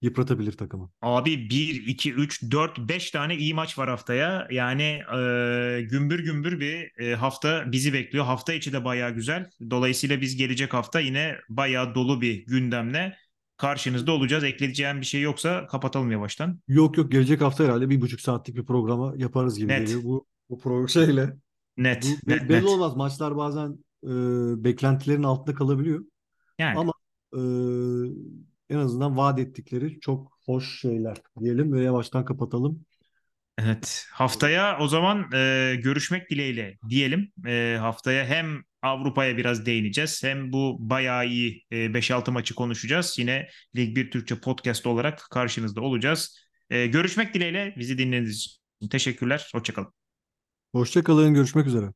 yıpratabilir takımı. Abi 1, 2, 3, 4, 5 tane iyi maç var haftaya. Yani e, gümbür gümbür bir e, hafta bizi bekliyor. Hafta içi de bayağı güzel. Dolayısıyla biz gelecek hafta yine bayağı dolu bir gündemle karşınızda olacağız. Ekleyeceğim bir şey yoksa kapatalım yavaştan. Yok yok gelecek hafta herhalde bir buçuk saatlik bir programa yaparız gibi Net. geliyor. Bu, bu program şeyle. Net, Bu net, be- belli net. olmaz. Maçlar bazen e, beklentilerin altında kalabiliyor. Yani Ama e, en azından vaat ettikleri çok hoş şeyler diyelim ve yavaştan kapatalım. evet. Haftaya o zaman e, görüşmek dileğiyle diyelim. E, haftaya hem Avrupa'ya biraz değineceğiz hem bu bayağı iyi e, 5-6 maçı konuşacağız. Yine Lig 1 Türkçe podcast olarak karşınızda olacağız. E, görüşmek dileğiyle bizi dinlediğiniz için teşekkürler. Hoşçakalın. Hoşça kalın. Görüşmek üzere.